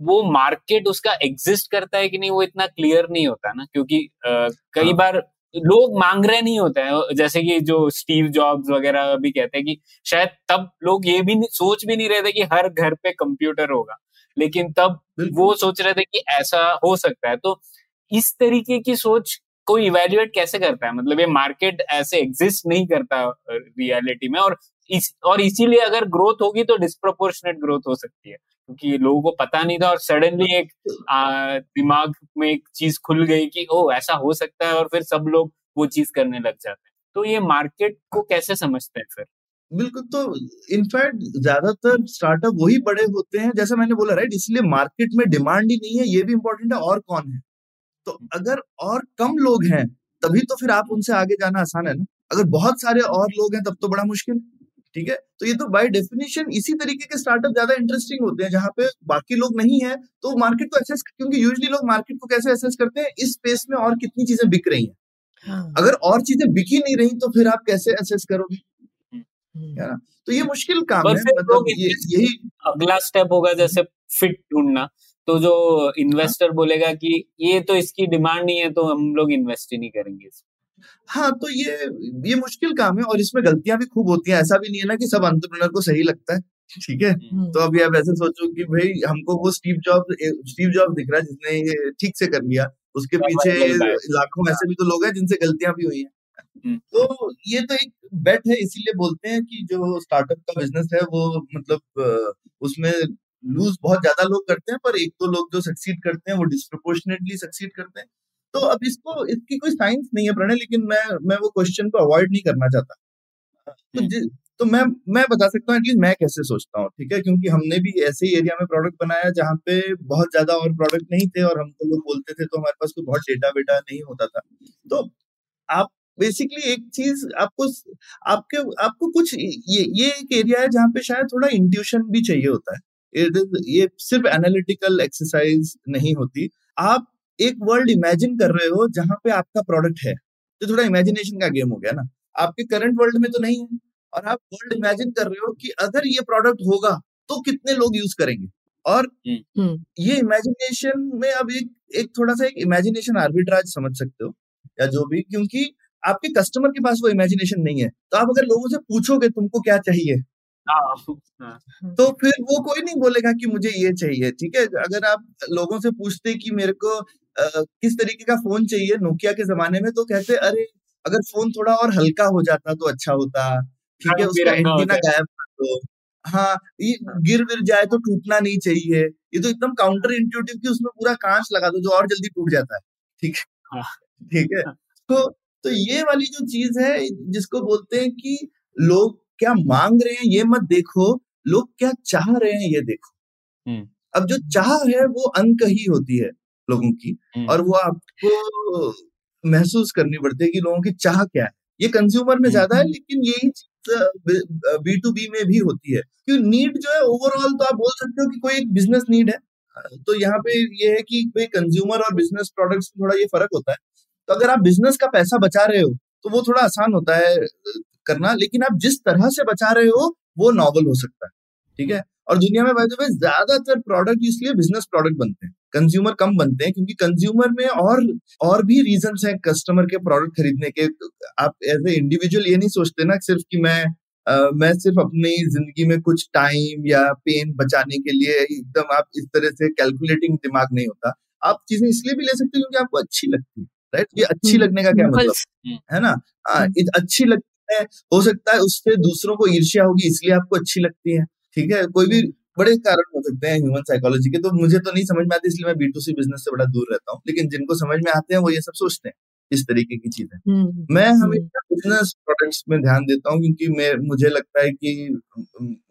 वो मार्केट उसका एग्जिस्ट करता है कि नहीं वो इतना क्लियर नहीं होता ना क्योंकि अ, कई हाँ। बार लोग मांग रहे नहीं होते हैं जैसे कि जो स्टीव जॉब्स वगैरह भी कहते हैं कि शायद तब लोग ये भी नहीं, सोच भी नहीं रहे थे कि हर घर पे कंप्यूटर होगा लेकिन तब वो सोच रहे थे कि ऐसा हो सकता है तो इस तरीके की सोच को इवेल्युएट कैसे करता है? मतलब ये मार्केट ऐसे एग्जिस्ट नहीं करता रियलिटी में और इस और इसीलिए अगर ग्रोथ होगी तो डिस्प्रोपोर्शनेट ग्रोथ हो सकती है। क्योंकि लोगों को पता नहीं था और सडनली एक आ, दिमाग में एक चीज़ खुल गई कि ओ ऐसा हो सकता है और फिर सब लोग वो चीज़ करने लग जाते हैं। तो ये मार्केट को कैसे समझते हैं फिर? बिल्कुल तो इनफैक्ट ज़्यादातर स्टार्टअप वही बड़े होते हैं जैसा मैंने बोला राइट इसलिए मार्केट में डिमांड ही नहीं है ये भी इम्पोर्टेंट है और कौन है? तो अगर और कम लोग हैं तभी तो फिर आप उनसे आगे जाना आसान है ना? अगर बहुत सारे और लोग हैं तब तो बड़ा मुश्किल ठीक है? तो ये तो बाय डेफिनेशन इसी तरीके के स्टार्टअप ज़्यादा इंटरेस्टिंग होते हैं जहाँ पे बाकी लोग नहीं है तो मार्केट को एसेस क्योंकि यूजली लोग मार्केट को कैसे एसेस करते हैं? इस स्पेस में और कितनी चीज़ें बिक रही हैं। हाँ। अगर और चीज़ें बिकी नहीं रही तो फिर आप कैसे एसेस करोगे? तो ये मुश्किल काम है मतलब ये यही अगला स्टेप होगा जैसे फिट ढूंढना। तो जो इन्वेस्टर हाँ। बोलेगा कि ये तो इसकी डिमांड नहीं है तो हम लोग इन्वेस्ट ही नहीं करेंगे हाँ तो ये ये मुश्किल काम है और इसमें गलतियाँ भी खूब होती हैं ऐसा भी नहीं है ना कि सब अंतरप्रनर को सही लगता है ठीक है हम्म। तो अभी आप ऐसे सोचो कि भाई हमको वो स्टीव जॉब स्टीव जॉब दिख रहा है जिसने ये ठीक से कर लिया उसके पीछे लाखों ऐसे भी तो लोग हैं जिनसे गलतियाँ भी हुई हैं हम्म। तो ये तो एक बेट है इसीलिए बोलते हैं कि जो स्टार्टअप का बिज़नेस है वो मतलब उसमें लूज बहुत ज़्यादा लोग करते हैं पर एक दो लोग जो सक्सीड करते हैं वो डिस्प्रोपोर्शनेटली सक्सीड करते हैं। तो अब इसको इसकी कोई साइंस नहीं है प्रणय लेकिन मैं मैं वो क्वेश्चन को अवॉइड नहीं करना चाहता। तो, हम्म। तो मैं मैं बता सकता हूँ एटलीस्ट मैं कैसे सोचता हूँ ठीक है? क्योंकि हमने भी ऐसे ही एरिया में प्रोडक्ट बनाया जहाँ पे बहुत ज़्यादा और प्रोडक्ट नहीं थे और हमको लोग बोलते थे तो हमारे पास कोई बहुत डेटा वेटा नहीं होता था। तो आप बेसिकली एक चीज़ आपको आपके आपको कुछ ये ये एक एरिया है जहाँ पे शायद थोड़ा इंट्यूशन भी चाहिए होता है। ये सिर्फ़ एनालिटिकल एक्सरसाइज नहीं होती आप एक वर्ल्ड इमेजिन कर रहे हो जहाँ पे आपका प्रोडक्ट है तो थोड़ा इमेजिनेशन का गेम हो गया ना आपके करंट वर्ल्ड में तो नहीं है और आप वर्ल्ड इमेजिन कर रहे हो कि अगर ये प्रोडक्ट होगा तो कितने लोग यूज़ करेंगे और हम्म। हम्म। ये इमेजिनेशन में अब एक एक थोड़ा सा एक इमेजिनेशन आर्बिट्राज समझ सकते हो या जो भी क्योंकि आपके कस्टमर के पास वो इमेजिनेशन नहीं है तो आप अगर लोगों से पूछोगे तुमको क्या चाहिए। तो फिर वो कोई नहीं बोलेगा कि मुझे ये चाहिए ठीक है? अगर आप लोगों से पूछते कि मेरे को किस तरीके का फ़ोन चाहिए नोकिया के जमाने में तो कहते अरे अगर फ़ोन थोड़ा और हल्का हो जाता तो अच्छा होता ठीक है? उसका एंटीना गायब दो। हाँ ये गिर गिर जाए तो टूटना नहीं चाहिए। ये तो एकदम काउंटर इंट्यूटिव की उसमें पूरा कांच लगा दो जो और जल्दी टूट जाता है ठीक है? हाँ। ठीक है। तो तो ये वाली जो चीज़ है जिसको बोलते हैं कि लोग क्या मांग रहे हैं ये मत देखो लोग क्या चाह रहे हैं ये देखो हम्म। अब जो चाह है वो अंक ही होती है लोगों की हम्म। और वो आपको महसूस करनी पड़ती है कि लोगों की चाह क्या है ये कंज्यूमर में ज़्यादा है हम्म। लेकिन यही चीज़ बी टू बी में भी होती है क्योंकि नीड जो है ओवरऑल तो आप बोल सकते हो कि कोई एक बिज़नेस नीड है तो यहाँ पे ये है कि कोई कंज्यूमर और बिज़नेस प्रोडक्ट्स में थोड़ा ये फ़र्क होता है तो अगर आप बिज़नेस का पैसा बचा रहे हो तो वो थोड़ा आसान होता है करना लेकिन आप जिस तरह से बचा रहे हो वो नॉवल हो सकता है ठीक है? और दुनिया में बाय ज़्यादातर प्रोडक्ट इसलिए बिज़नेस प्रोडक्ट बनते हैं। कंज्यूमर कम बनते हैं क्योंकि कंज्यूमर में और और भी रीजन हैं कस्टमर के प्रोडक्ट खरीदने के। आप एज ए इंडिविजुअल ये नहीं सोचते ना सिर्फ़ कि मैं Uh, मैं सिर्फ़ अपनी ज़िंदगी में कुछ टाइम या पेन बचाने के लिए एकदम आप इस तरह से कैलकुलेटिंग दिमाग नहीं होता। आप चीज़ें इसलिए भी ले सकते हो क्योंकि आपको अच्छी लगती है राइट ये अच्छी हम्म, लगने का क्या मतलब। है ना? हाँ हम्म। अच्छी लगती है हो सकता है उससे दूसरों को ईर्ष्या होगी इसलिए आपको अच्छी लगती है। ठीक है? कोई भी बड़े कारण हो सकते हैं ह्यूमन साइकोलॉजी के तो मुझे तो नहीं समझ में आती इसलिए मैं बी टू सी बिज़नेस से बड़ा दूर रहता हूँ। लेकिन जिनको समझ में आते हैं वो ये सब सोचते हैं इस तरीके की चीज़ें। मैं हमेशा बिज़नेस प्रोडक्ट्स में ध्यान देता हूँ क्योंकि मैं मुझे लगता है कि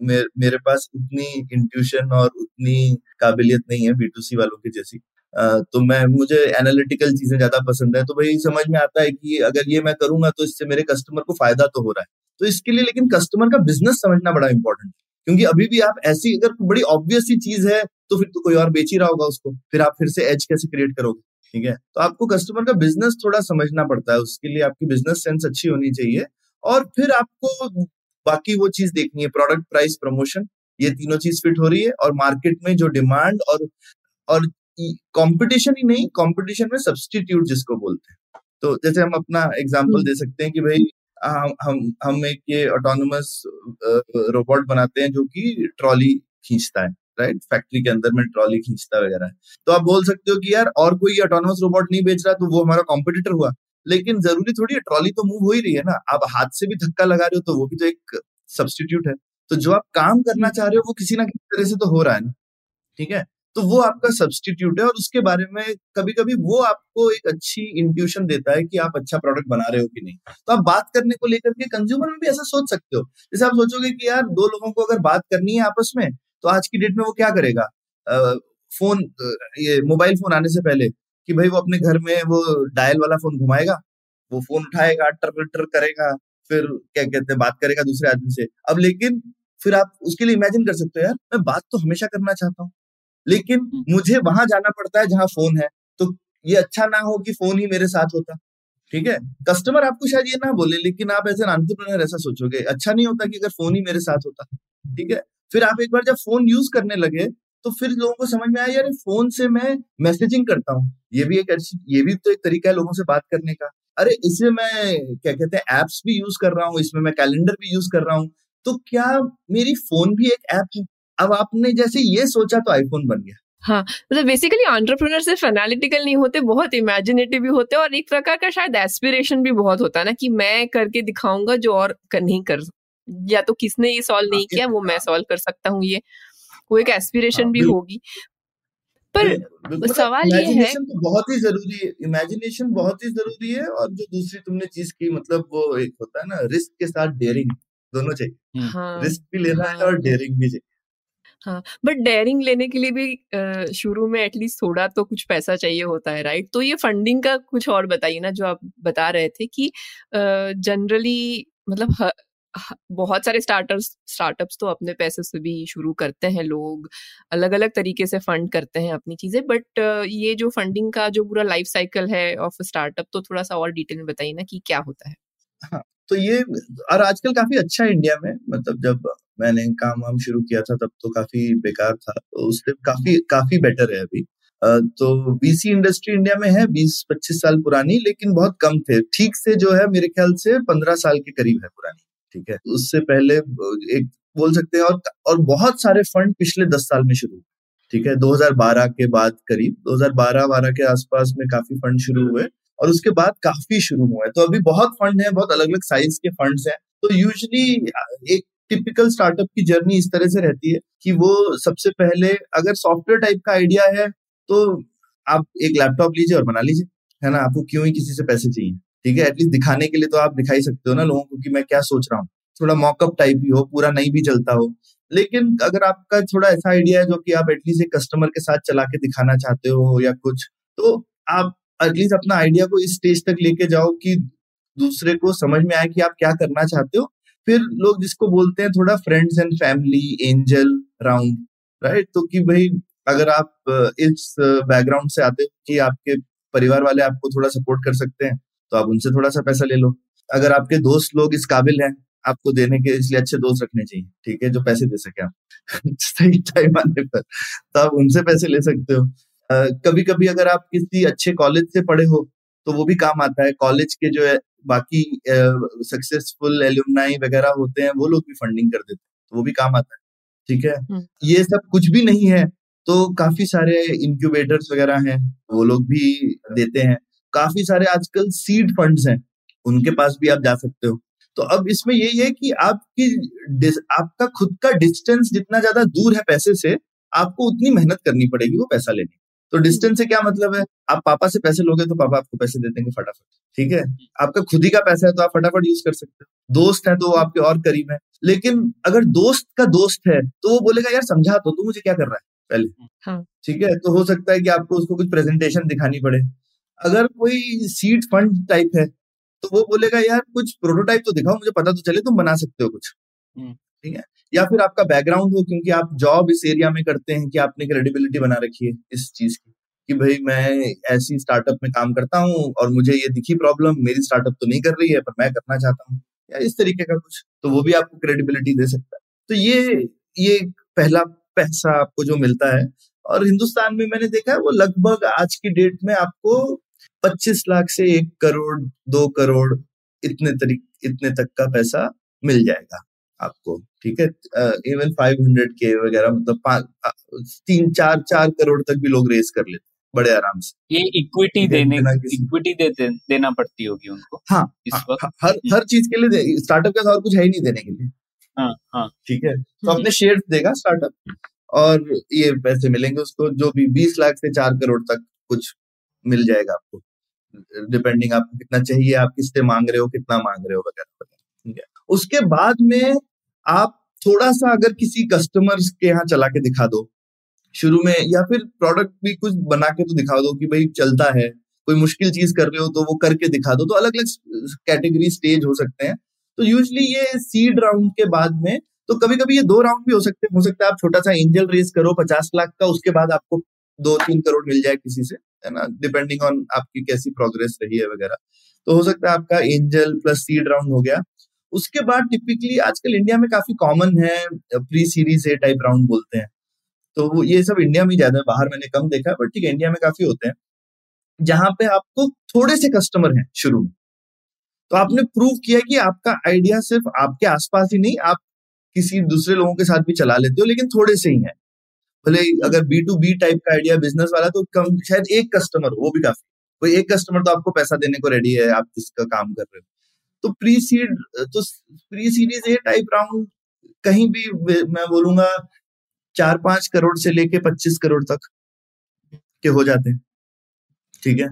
मे, मेरे पास उतनी इंट्यूशन और उतनी काबिलियत नहीं है बी टू सी वालों की जैसी। तो मैं, मुझे एनालिटिकल चीज़ें ज़्यादा पसंद है। तो भाई, समझ में आता है कि अगर ये मैं करूँगा तो इससे मेरे कस्टमर को फ़ायदा तो हो रहा है। तो इसके लिए लेकिन कस्टमर का बिज़नेस समझना बड़ा इंपॉर्टेंट है। क्योंकि अभी भी आप ऐसी, अगर बड़ी ऑब्वियस सी चीज़ है तो फिर तो कोई और बेच ही रहा होगा उसको। फिर आप फिर से एज कैसे क्रिएट करोगे? ठीक है? तो आपको कस्टमर का बिज़नेस थोड़ा समझना पड़ता है। उसके लिए आपकी बिज़नेस सेंस अच्छी होनी चाहिए। और फिर आपको बाकी वो चीज़ देखनी है। प्रोडक्ट प्राइस प्रमोशन ये तीनों चीज़ फिट हो रही है। और मार्केट में जो डिमांड और और कंपटीशन ही नहीं कंपटीशन में सब्सटीट्यूट जिसको बोलते हैं। तो जैसे हम अपना एग्जांपल हम्म। दे सकते हैं कि भाई हम हम हम एक ये ऑटोनोमस रोबोट बनाते हैं जो कि ट्रॉली खींचता है राइट फैक्ट्री के अंदर में ट्रॉली खींचता वगैरह। तो आप बोल सकते हो कि यार और कोई ऑटोनोमस रोबोट नहीं बेच रहा तो वो हमारा कॉम्पिटिटर हुआ। लेकिन ज़रूरी थोड़ी है ट्रॉली तो मूव हो ही रही है ना। आप हाथ से भी धक्का लगा रहे हो तो वो भी तो एक सब्सटीट्यूट है। तो जो आप काम करना चाह रहे हो वो किसी ना किसी तरह से तो हो रहा है ना। ठीक है? तो वो आपका सब्सटीट्यूट है और उसके बारे में कभी कभी वो आपको एक अच्छी इंट्यूशन देता है कि आप अच्छा प्रोडक्ट बना रहे हो कि नहीं। तो आप बात करने को लेकर के कंज्यूमर में भी ऐसा सोच सकते हो। जैसे आप सोचोगे कि यार दो लोगों को अगर बात करनी है आपस में तो आज की डेट में वो क्या करेगा? फ़ोन ये मोबाइल फ़ोन आने से पहले कि भाई वो अपने घर में वो डायल वाला फ़ोन घुमाएगा, वो फ़ोन उठाएगा टर करेगा, फिर क्या कहते हैं, बात करेगा दूसरे आदमी से। अब लेकिन फिर आप उसके लिए इमेजिन कर सकते हो, यार, मैं बात तो हमेशा करना चाहता हूँ। लेकिन हम्म। मुझे वहाँ जाना पड़ता है जहाँ फ़ोन है। तो ये अच्छा ना हो कि फ़ोन ही मेरे साथ होता। ठीक है? कस्टमर आपको शायद ये ना बोले लेकिन आप एज एन ऐसा सोचोगे। अच्छा नहीं होता कि अगर फ़ोन ही मेरे साथ होता। ठीक है? फिर आप एक बार जब फ़ोन यूज़ करने लगे तो फिर लोगों को समझ में आया यार फ़ोन से मैं मैसेजिंग करता हूँ। ये भी एक ये भी तो एक तरीका है लोगों से बात करने का। अरे इसमें मैं क्या कहते हैं एप्स भी यूज़ कर रहा हूँ इसमें मैं कैलेंडर भी यूज़ कर रहा हूँ। तो क्या मेरी फ़ोन भी एक ऐप है? अब आपने जैसे ये सोचा तो आईफोन बन गया। हाँ मतलब बेसिकली एंटरप्रेन्योर सिर्फ़ एनालिटिकल नहीं होते बहुत इमेजिनेटिव भी होते और एक प्रकार का शायद एस्पिरेशन भी बहुत होता है ना कि मैं करके दिखाऊँगा जो और कर, नहीं कर या तो किसने ये सॉल्व नहीं हाँ, किया वो मैं सॉल्व कर सकता हूँ ये। वो एक एस्पिरेशन हाँ, भी होगी। पर मतलब सवाल ये है तो बहुत ही ज़रूरी है इमेजिनेशन बहुत ही ज़रूरी है और जो दूसरी तुमने चीज़ की मतलब वो एक होता है ना रिस्क के साथ डेयरिंग दोनों चाहिए। हाँ, रिस्क भी लेना हाँ, है। और डेयरिंग भी चाहिए। हाँ बट डेयरिंग लेने के लिए भी शुरू में एटलीस्ट थोड़ा तो कुछ पैसा चाहिए होता है राइट तो ये फंडिंग का कुछ और बताइए ना जो आप बता रहे थे कि जनरली मतलब ह, बहुत सारे स्टार्टर्स स्टार्टअप्स तो अपने पैसे से भी शुरू करते हैं लोग अलग अलग तरीके से फंड करते हैं अपनी चीज़ें बट ये जो फंडिंग का जो पूरा लाइफ साइकिल है ऑफ़ स्टार्टअप तो थोड़ा सा और डिटेल में बताइए ना कि क्या होता है? हाँ तो ये और आजकल काफ़ी अच्छा है इंडिया में मतलब जब मैंने काम वाम शुरू किया था, तब तो काफ़ी बेकार था तो उससे काफ़ी काफ़ी बेटर है अभी। तो बीसी इंडस्ट्री इंडिया में है 20-25 साल पुरानी, लेकिन बहुत कम थे। ठीक से जो है, मेरे ख्याल से 15 साल के करीब है पुरानी, ठीक है। उससे पहले एक बोल सकते हैं और और बहुत सारे फंड पिछले दस साल में शुरू हुए, ठीक है। 2012 के बाद करीब 2012-12 के आसपास में काफ़ी फंड शुरू हुए। और उसके बाद काफ़ी शुरू हुए तो अभी बहुत फंड है, बहुत अलग अलग साइज़ के फंड्स हैं। तो यूजली एक टिपिकल स्टार्टअप की जर्नी इस तरह से रहती है कि वो सबसे पहले, अगर सॉफ्टवेयर टाइप का आइडिया है तो आप एक लैपटॉप लीजिए और बना लीजिए, है ना? आपको क्यों ही किसी से पैसे चाहिए, ठीक है? एटलीस्ट दिखाने के लिए तो आप दिखाई सकते हो ना लोगों को कि मैं क्या सोच रहा हूँ। थोड़ा मॉकअप टाइप ही हो, पूरा नहीं भी चलता हो। लेकिन अगर आपका थोड़ा ऐसा आइडिया है जो कि आप एटलीस्ट एक कस्टमर के साथ चला के दिखाना चाहते हो या कुछ तो आप एटलीस्ट अपना आइडिया को इस स्टेज तक लेके जाओ कि दूसरे को समझ में आए कि आप क्या करना चाहते हो। फिर लोग जिसको बोलते हैं थोड़ा friends and family angel round right तो कि भाई, अगर आप इस बैकग्राउंड से आते हो कि आपके परिवार वाले आपको थोड़ा सपोर्ट कर सकते हैं तो आप उनसे थोड़ा सा पैसा ले लो। अगर आपके दोस्त लोग इस काबिल हैं, आपको देने के इसलिए अच्छे दोस्त रखने चाहिए, ठीक है? जो पैसे दे सके आप। सही टाइम आने पर तो आप उनसे पैसे ले सकते हो। कभी कभी अगर आप किसी अच्छे कॉलेज से पढ़े हो तो वो भी काम आता है। कॉलेज के जो है बाकी सक्सेसफुल एल्यूमनाई वगैरह होते हैं वो लोग भी फंडिंग कर देते हैं। तो वो भी काम आता है। ठीक है? हम्म। ये सब कुछ भी नहीं है तो काफ़ी सारे इंक्यूबेटर्स वगैरह हैं वो लोग भी देते हैं। काफ़ी सारे आजकल सीड फंड्स हैं उनके पास भी आप जा सकते हो। तो अब इसमें यही है कि आपकी आपका खुद का डिस्टेंस जितना ज़्यादा दूर है पैसे से आपको उतनी मेहनत करनी पड़ेगी वो पैसा लेने तो डिस्टेंस से क्या मतलब है? आप पापा से पैसे लोगे तो पापा आपको पैसे दे देंगे फटाफट ठीक है? आपका खुद ही का पैसा है तो आप फटाफट यूज़ कर सकते हो। दोस्त है तो वो आपके और करीब है। लेकिन अगर दोस्त का दोस्त है तो वो बोलेगा यार समझा तो तू मुझे क्या कर रहा है पहले? हाँ. ठीक है? तो हो सकता है कि आपको उसको कुछ प्रेजेंटेशन दिखानी पड़े। अगर कोई सीट फंड टाइप है तो वो बोलेगा यार कुछ प्रोटोटाइप तो दिखाओ मुझे पता तो चले तुम बना सकते हो कुछ। हम्म। ठीक है? या फिर आपका बैकग्राउंड हो, क्योंकि आप जॉब इस एरिया में करते हैं कि आपने क्रेडिबिलिटी बना रखी है इस चीज़ की, कि भाई मैं ऐसी स्टार्टअप में काम करता हूँ और मुझे ये दिखी प्रॉब्लम मेरी स्टार्टअप तो नहीं कर रही है, पर मैं करना चाहता हूँ, या इस तरीके का कुछ तो वो भी आपको क्रेडिबिलिटी दे सकता है। तो ये ये पहला पैसा आपको जो मिलता है, और हिंदुस्तान में मैंने देखा है वो लगभग आज की डेट में आपको 25 लाख से एक करोड़, दो करोड़ इतने तरीके इतने तक का पैसा मिल जाएगा। आपको ठीक है? इवन फाइव हंड्रेड के वगैरह मतलब तीन चार चार करोड़ तक भी लोग रेस कर लेते बड़े आराम से। ये इक्विटी देने इक्विटी दे, दे, देना पड़ती होगी उनको हाँ इस हाँ, वक्त। हाँ, हर हर चीज़ के लिए स्टार्टअप के साथ और कुछ है ही नहीं देने के लिए। हाँ हाँ। ठीक है? तो अपने शेयर देगा स्टार्टअप और ये पैसे मिलेंगे उसको जो भी बीस लाख से चार करोड़ तक कुछ मिल जाएगा आपको। डिपेंडिंग आपको कितना चाहिए आप किससे मांग रहे हो कितना मांग रहे हो वगैरह वगैरह ठीक है? उसके बाद में आप थोड़ा सा अगर किसी कस्टमर के यहाँ चला के दिखा दो, शुरू में, या फिर प्रोडक्ट भी कुछ बना के तो दिखा दो कि भाई चलता है, कोई मुश्किल चीज़ कर रहे हो तो वो करके दिखा दो तो अलग अलग कैटेगरी स्टेज हो सकते हैं। तो यूजली ये सीड राउंड के बाद में तो कभी कभी ये दो राउंड भी हो सकते हैं। हो सकता है आप छोटा सा एंजल रेस करो पचास लाख का, उसके बाद आपको दो तीन करोड़ मिल जाए किसी से, है ना? डिपेंडिंग ऑन आपकी कैसी प्रोग्रेस रही है वगैरह। तो हो सकता है आपका एंजल प्लस सीड राउंड हो गया। उसके बाद टिपिकली आजकल इंडिया में काफ़ी कॉमन है pre series A type round बोलते हैं। तो वो ये सब इंडिया में ज़्यादा है बाहर मैंने कम देखा है बट ठीक है इंडिया में काफ़ी होते हैं। जहाँ पे आपको थोड़े से कस्टमर हैं शुरू में। तो आपने प्रूव किया कि आपका आइडिया सिर्फ़ आपके आसपास ही नहीं, आप किसी दूसरे लोगों के साथ भी चला लेते हो, लेकिन थोड़े से ही है। भले अगर बी टू बी टाइप का आइडिया बिज़नेस वाला तो कम, शायद एक कस्टमर वो भी काफ़ी। कोई एक कस्टमर तो आपको पैसा देने को रेडी है, आप जिसका काम कर रहे हो। तो प्री सीड तो pre series A type round कहीं भी मैं बोलूँगा चार पाँच करोड़ से लेके पच्चीस करोड़ तक के हो जाते हैं। ठीक है?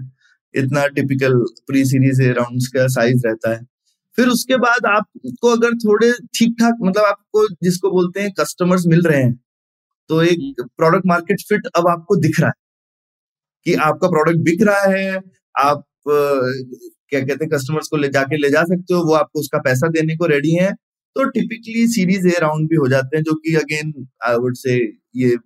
इतना typical pre series A rounds का साइज़ रहता है। फिर उसके बाद आपको अगर थोड़े ठीक ठाक मतलब आपको जिसको बोलते हैं कस्टमर्स मिल रहे हैं तो एक प्रोडक्ट मार्केट फिट अब आपको दिख रहा है कि आपका प्रोडक्ट बिक रहा है आप क्या कहते हैं कस्टमर्स को ले जाके ले जा सकते हो, वो आपको उसका पैसा देने को रेडी है। तो टिपिकली सीरीज़ ए राउंड भी हो जाते हैं, जो कि अगेन आई वुड से ये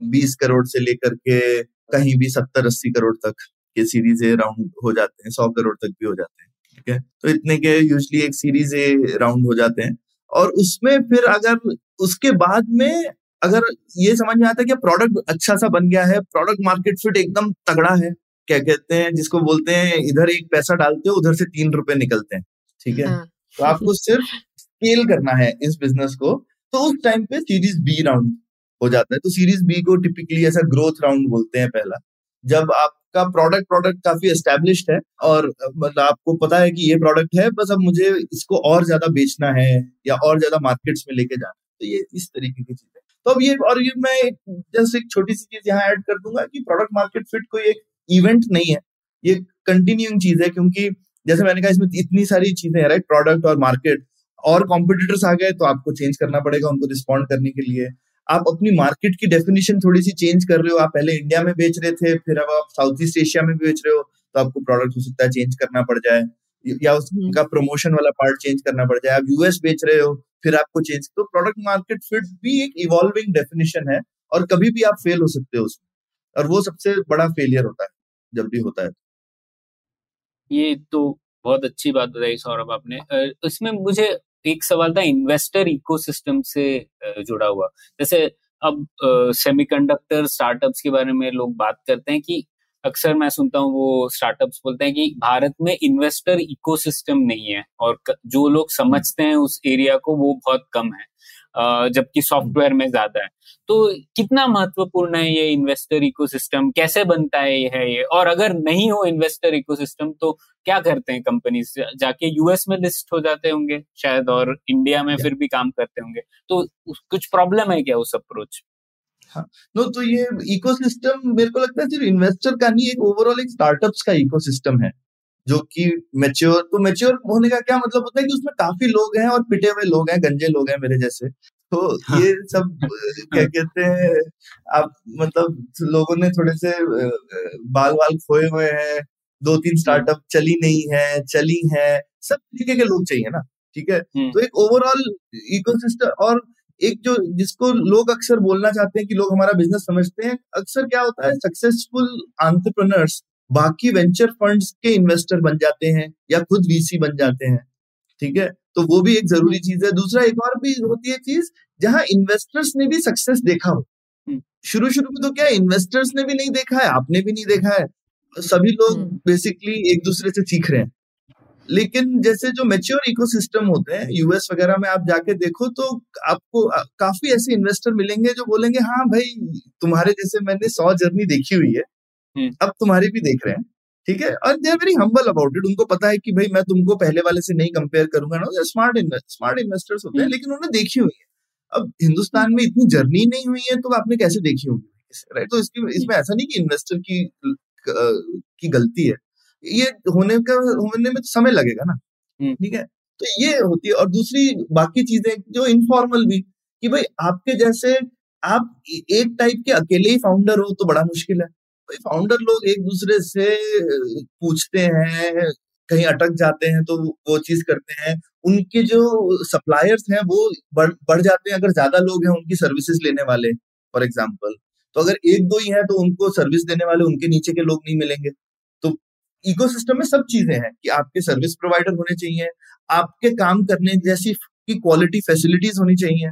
बीस करोड़ से लेकर के कहीं भी सत्तर, अस्सी करोड़ तक के सीरीज़ ए राउंड हो जाते हैं, सौ करोड़ तक भी हो जाते हैं, ठीक है? तो इतने के यूजली एक सीरीज़ ए राउंड हो जाते हैं। और उसमें फिर अगर उसके बाद में अगर ये समझ में आता है कि प्रोडक्ट अच्छा सा बन गया है प्रोडक्ट मार्केट फिट एकदम तगड़ा है क्या कहते हैं जिसको बोलते हैं इधर एक पैसा डालते हो उधर से तीन रुपए निकलते हैं ठीक है? हाँ. तो आपको सिर्फ़ स्केल करना है इस बिज़नेस को। तो उस टाइम पे सीरीज़ बी राउंड हो जाता है। तो सीरीज़ बी को टिपिकली ऐसा ग्रोथ राउंड बोलते हैं पहला। जब आपका प्रोडक्ट प्रोडक्ट काफ़ी एस्टेब्लिश्ड है और मतलब आपको पता है कि ये प्रोडक्ट है बस अब मुझे इसको और ज़्यादा बेचना है या और ज़्यादा मार्केट्स में लेके जाना है। तो ये इस तरीके की चीज़ है। तो अब ये और ये मैं जस्ट एक छोटी सी चीज़ यहाँ ऐड कर दूँगा कि प्रोडक्ट मार्केट फिट कोई एक इवेंट नहीं है ये कंटिन्यूइंग चीज़ है क्योंकि जैसे मैंने कहा इसमें इतनी सारी चीज़ें हैं राइट प्रोडक्ट और मार्केट और कॉम्पिटिटर्स आ गए तो आपको चेंज करना पड़ेगा उनको रिस्पॉन्ड करने के लिए। आप अपनी मार्केट की डेफिनेशन थोड़ी सी चेंज कर रहे हो आप पहले इंडिया में बेच रहे थे फिर अब आप साउथ ईस्ट एशिया में बेच रहे हो तो आपको प्रोडक्ट हो सकता है चेंज करना पड़ जाए। या उसका प्रमोशन वाला पार्ट चेंज करना पड़ जाए। आप यूएस बेच रहे हो फिर आपको चेंज तो प्रोडक्ट मार्केट फिट भी एक इवॉल्विंग डेफिनेशन है और कभी भी आप फेल हो सकते हो उसमें और वो सबसे बड़ा फेलियर होता है। जब भी होता है। ये तो बहुत अच्छी बात बताई सौरभ आपने। इसमें मुझे एक सवाल था इन्वेस्टर इकोसिस्टम से जुड़ा हुआ। जैसे अब सेमीकंडक्टर स्टार्टअप्स के बारे में लोग बात करते हैं कि अक्सर मैं सुनता हूँ वो स्टार्टअप्स बोलते हैं कि भारत में इन्वेस्टर इकोसिस्टम नहीं है और जो लोग समझते हैं उस एरिया को वो बहुत कम है। जबकि सॉफ्टवेयर में ज़्यादा है। तो कितना महत्वपूर्ण है ये इन्वेस्टर इकोसिस्टम कैसे बनता है ये है ये? और अगर नहीं हो इन्वेस्टर इकोसिस्टम तो क्या करते हैं कंपनी जाके यूएस में लिस्ट हो जाते होंगे शायद और इंडिया में फिर भी काम करते होंगे। तो कुछ प्रॉब्लम है क्या उस अप्रोच हाँ नो तो ये इकोसिस्टम मेरे को लगता है सिर्फ़ इन्वेस्टर का नहीं एक ओवरऑल एक स्टार्टअप्स का इकोसिस्टम है। जो कि मेच्योर तो मेच्योर होने का क्या मतलब होता है कि उसमें काफ़ी लोग हैं और पिटे हुए लोग हैं गंजे लोग हैं मेरे जैसे। तो हाँ. ये सब क्या कहते हैं आप मतलब लोगों ने थोड़े से बाल वाल खोए हुए हैं दो तीन स्टार्टअप चली नहीं है चली है सब तरीके के लोग चाहिए ना ठीक है? तो एक ओवरऑल इकोसिस्टम और एक जो जिसको लोग अक्सर बोलना चाहते हैं कि लोग हमारा बिज़नेस समझते हैं अक्सर क्या होता है सक्सेसफुल आंट्रप्रनर्स बाकी वेंचर फंड्स के इन्वेस्टर बन जाते हैं या खुद वीसी बन जाते हैं ठीक है? तो वो भी एक ज़रूरी चीज़ है। दूसरा एक और भी होती है चीज़ जहाँ इन्वेस्टर्स ने भी सक्सेस देखा हो। शुरू शुरू में तो क्या इन्वेस्टर्स ने भी नहीं देखा है आपने भी नहीं देखा है। सभी लोग बेसिकली एक दूसरे से सीख रहे हैं। लेकिन जैसे जो मेच्योर इकोसिस्टम होते हैं यूएस वगैरह में आप जाके देखो तो आपको काफ़ी ऐसे इन्वेस्टर मिलेंगे जो बोलेंगे हाँ भाई तुम्हारे जैसे मैंने सौ जर्नी देखी हुई है। हम्म। अब तुम्हारी भी देख रहे हैं ठीक है? और they are very humble about it उनको पता है कि भाई मैं तुमको पहले वाले से नहीं कंपेयर करूँगा ना। स्मार्ट स्मार्ट इन्वेस्टर्स होते हैं। लेकिन उन्होंने देखी हुई है। अब हिंदुस्तान में इतनी जर्नी नहीं हुई है तो आपने कैसे देखी होगी? राइट तो इसकी इसमें ऐसा नहीं कि इन्वेस्टर की की गलती है। ये होने का होने में तो समय लगेगा ना। ठीक है? तो ये होती है। और दूसरी बाकी चीज़ें जो इनफॉर्मल भी कि भाई आपके जैसे आप एक टाइप के अकेले ही फाउंडर हो तो बड़ा मुश्किल है। फाउंडर लोग एक दूसरे से पूछते हैं, कहीं अटक जाते हैं तो वो चीज़ करते हैं। उनके जो सप्लायर्स हैं वो बढ़ बढ़ जाते हैं अगर ज़्यादा लोग हैं उनकी सर्विसेज़ लेने वाले फॉर एग्ज़ाम्पल तो अगर एक दो ही है तो उनको सर्विस देने वाले उनके नीचे के लोग नहीं मिलेंगे। तो इकोसिस्टम में सब चीज़ें हैं कि आपके सर्विस प्रोवाइडर होने चाहिए, आपके काम करने जैसी की क्वालिटी फैसिलिटीज़ होनी चाहिए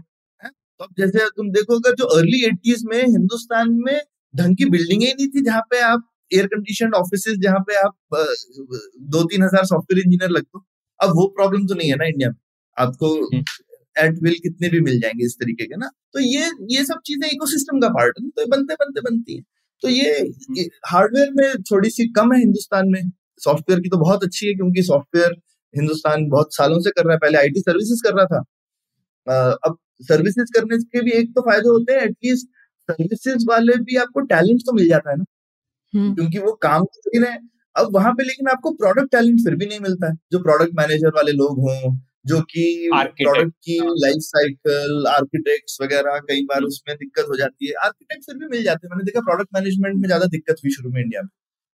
तो अब जैसे तुम देखो अगर जो अर्ली एटीज में हिंदुस्तान में ढंग की बिल्डिंग ही नहीं थी जहाँ पे आप एयर कंडीशन ऑफ़िस जहाँ पे आप दो तीन हज़ार सॉफ्टवेयर इंजीनियर लगते अब वो प्रॉब्लम तो नहीं है ना इंडिया में। आपको एट विल कितने भी मिल जाएँगे इस तरीके के ना। तो ये ये सब चीज़ें इकोसिस्टम का पार्ट है तो बनते बनते बनती है। तो ये हार्डवेयर में थोड़ी सी कम है हिंदुस्तान में। सॉफ्टवेयर की तो बहुत अच्छी है क्योंकि सॉफ्टवेयर हिंदुस्तान बहुत सालों से कर रहा है। पहले आईटी सर्विसेज़ कर रहा था। अब सर्विसेज़ करने के भी एक तो फ़ायदे होते हैं एटलीस्ट सर्विसेज़ वाले भी आपको टैलेंट तो मिल जाता है ना। क्योंकि वो काम कर रहे हैं। अब वहाँ पे लेकिन आपको प्रोडक्ट टैलेंट फिर भी नहीं मिलता है। जो प्रोडक्ट मैनेजर वाले लोग हों जो कि प्रोडक्ट की लाइफ साइकिल आर्किटेक्ट्स वगैरह कई बार उसमें दिक्कत हो जाती है। आर्किटेक्ट फिर भी मिल जाते हैं। मैंने देखा प्रोडक्ट मैनेजमेंट में ज़्यादा दिक्कत हुई शुरू में इंडिया में।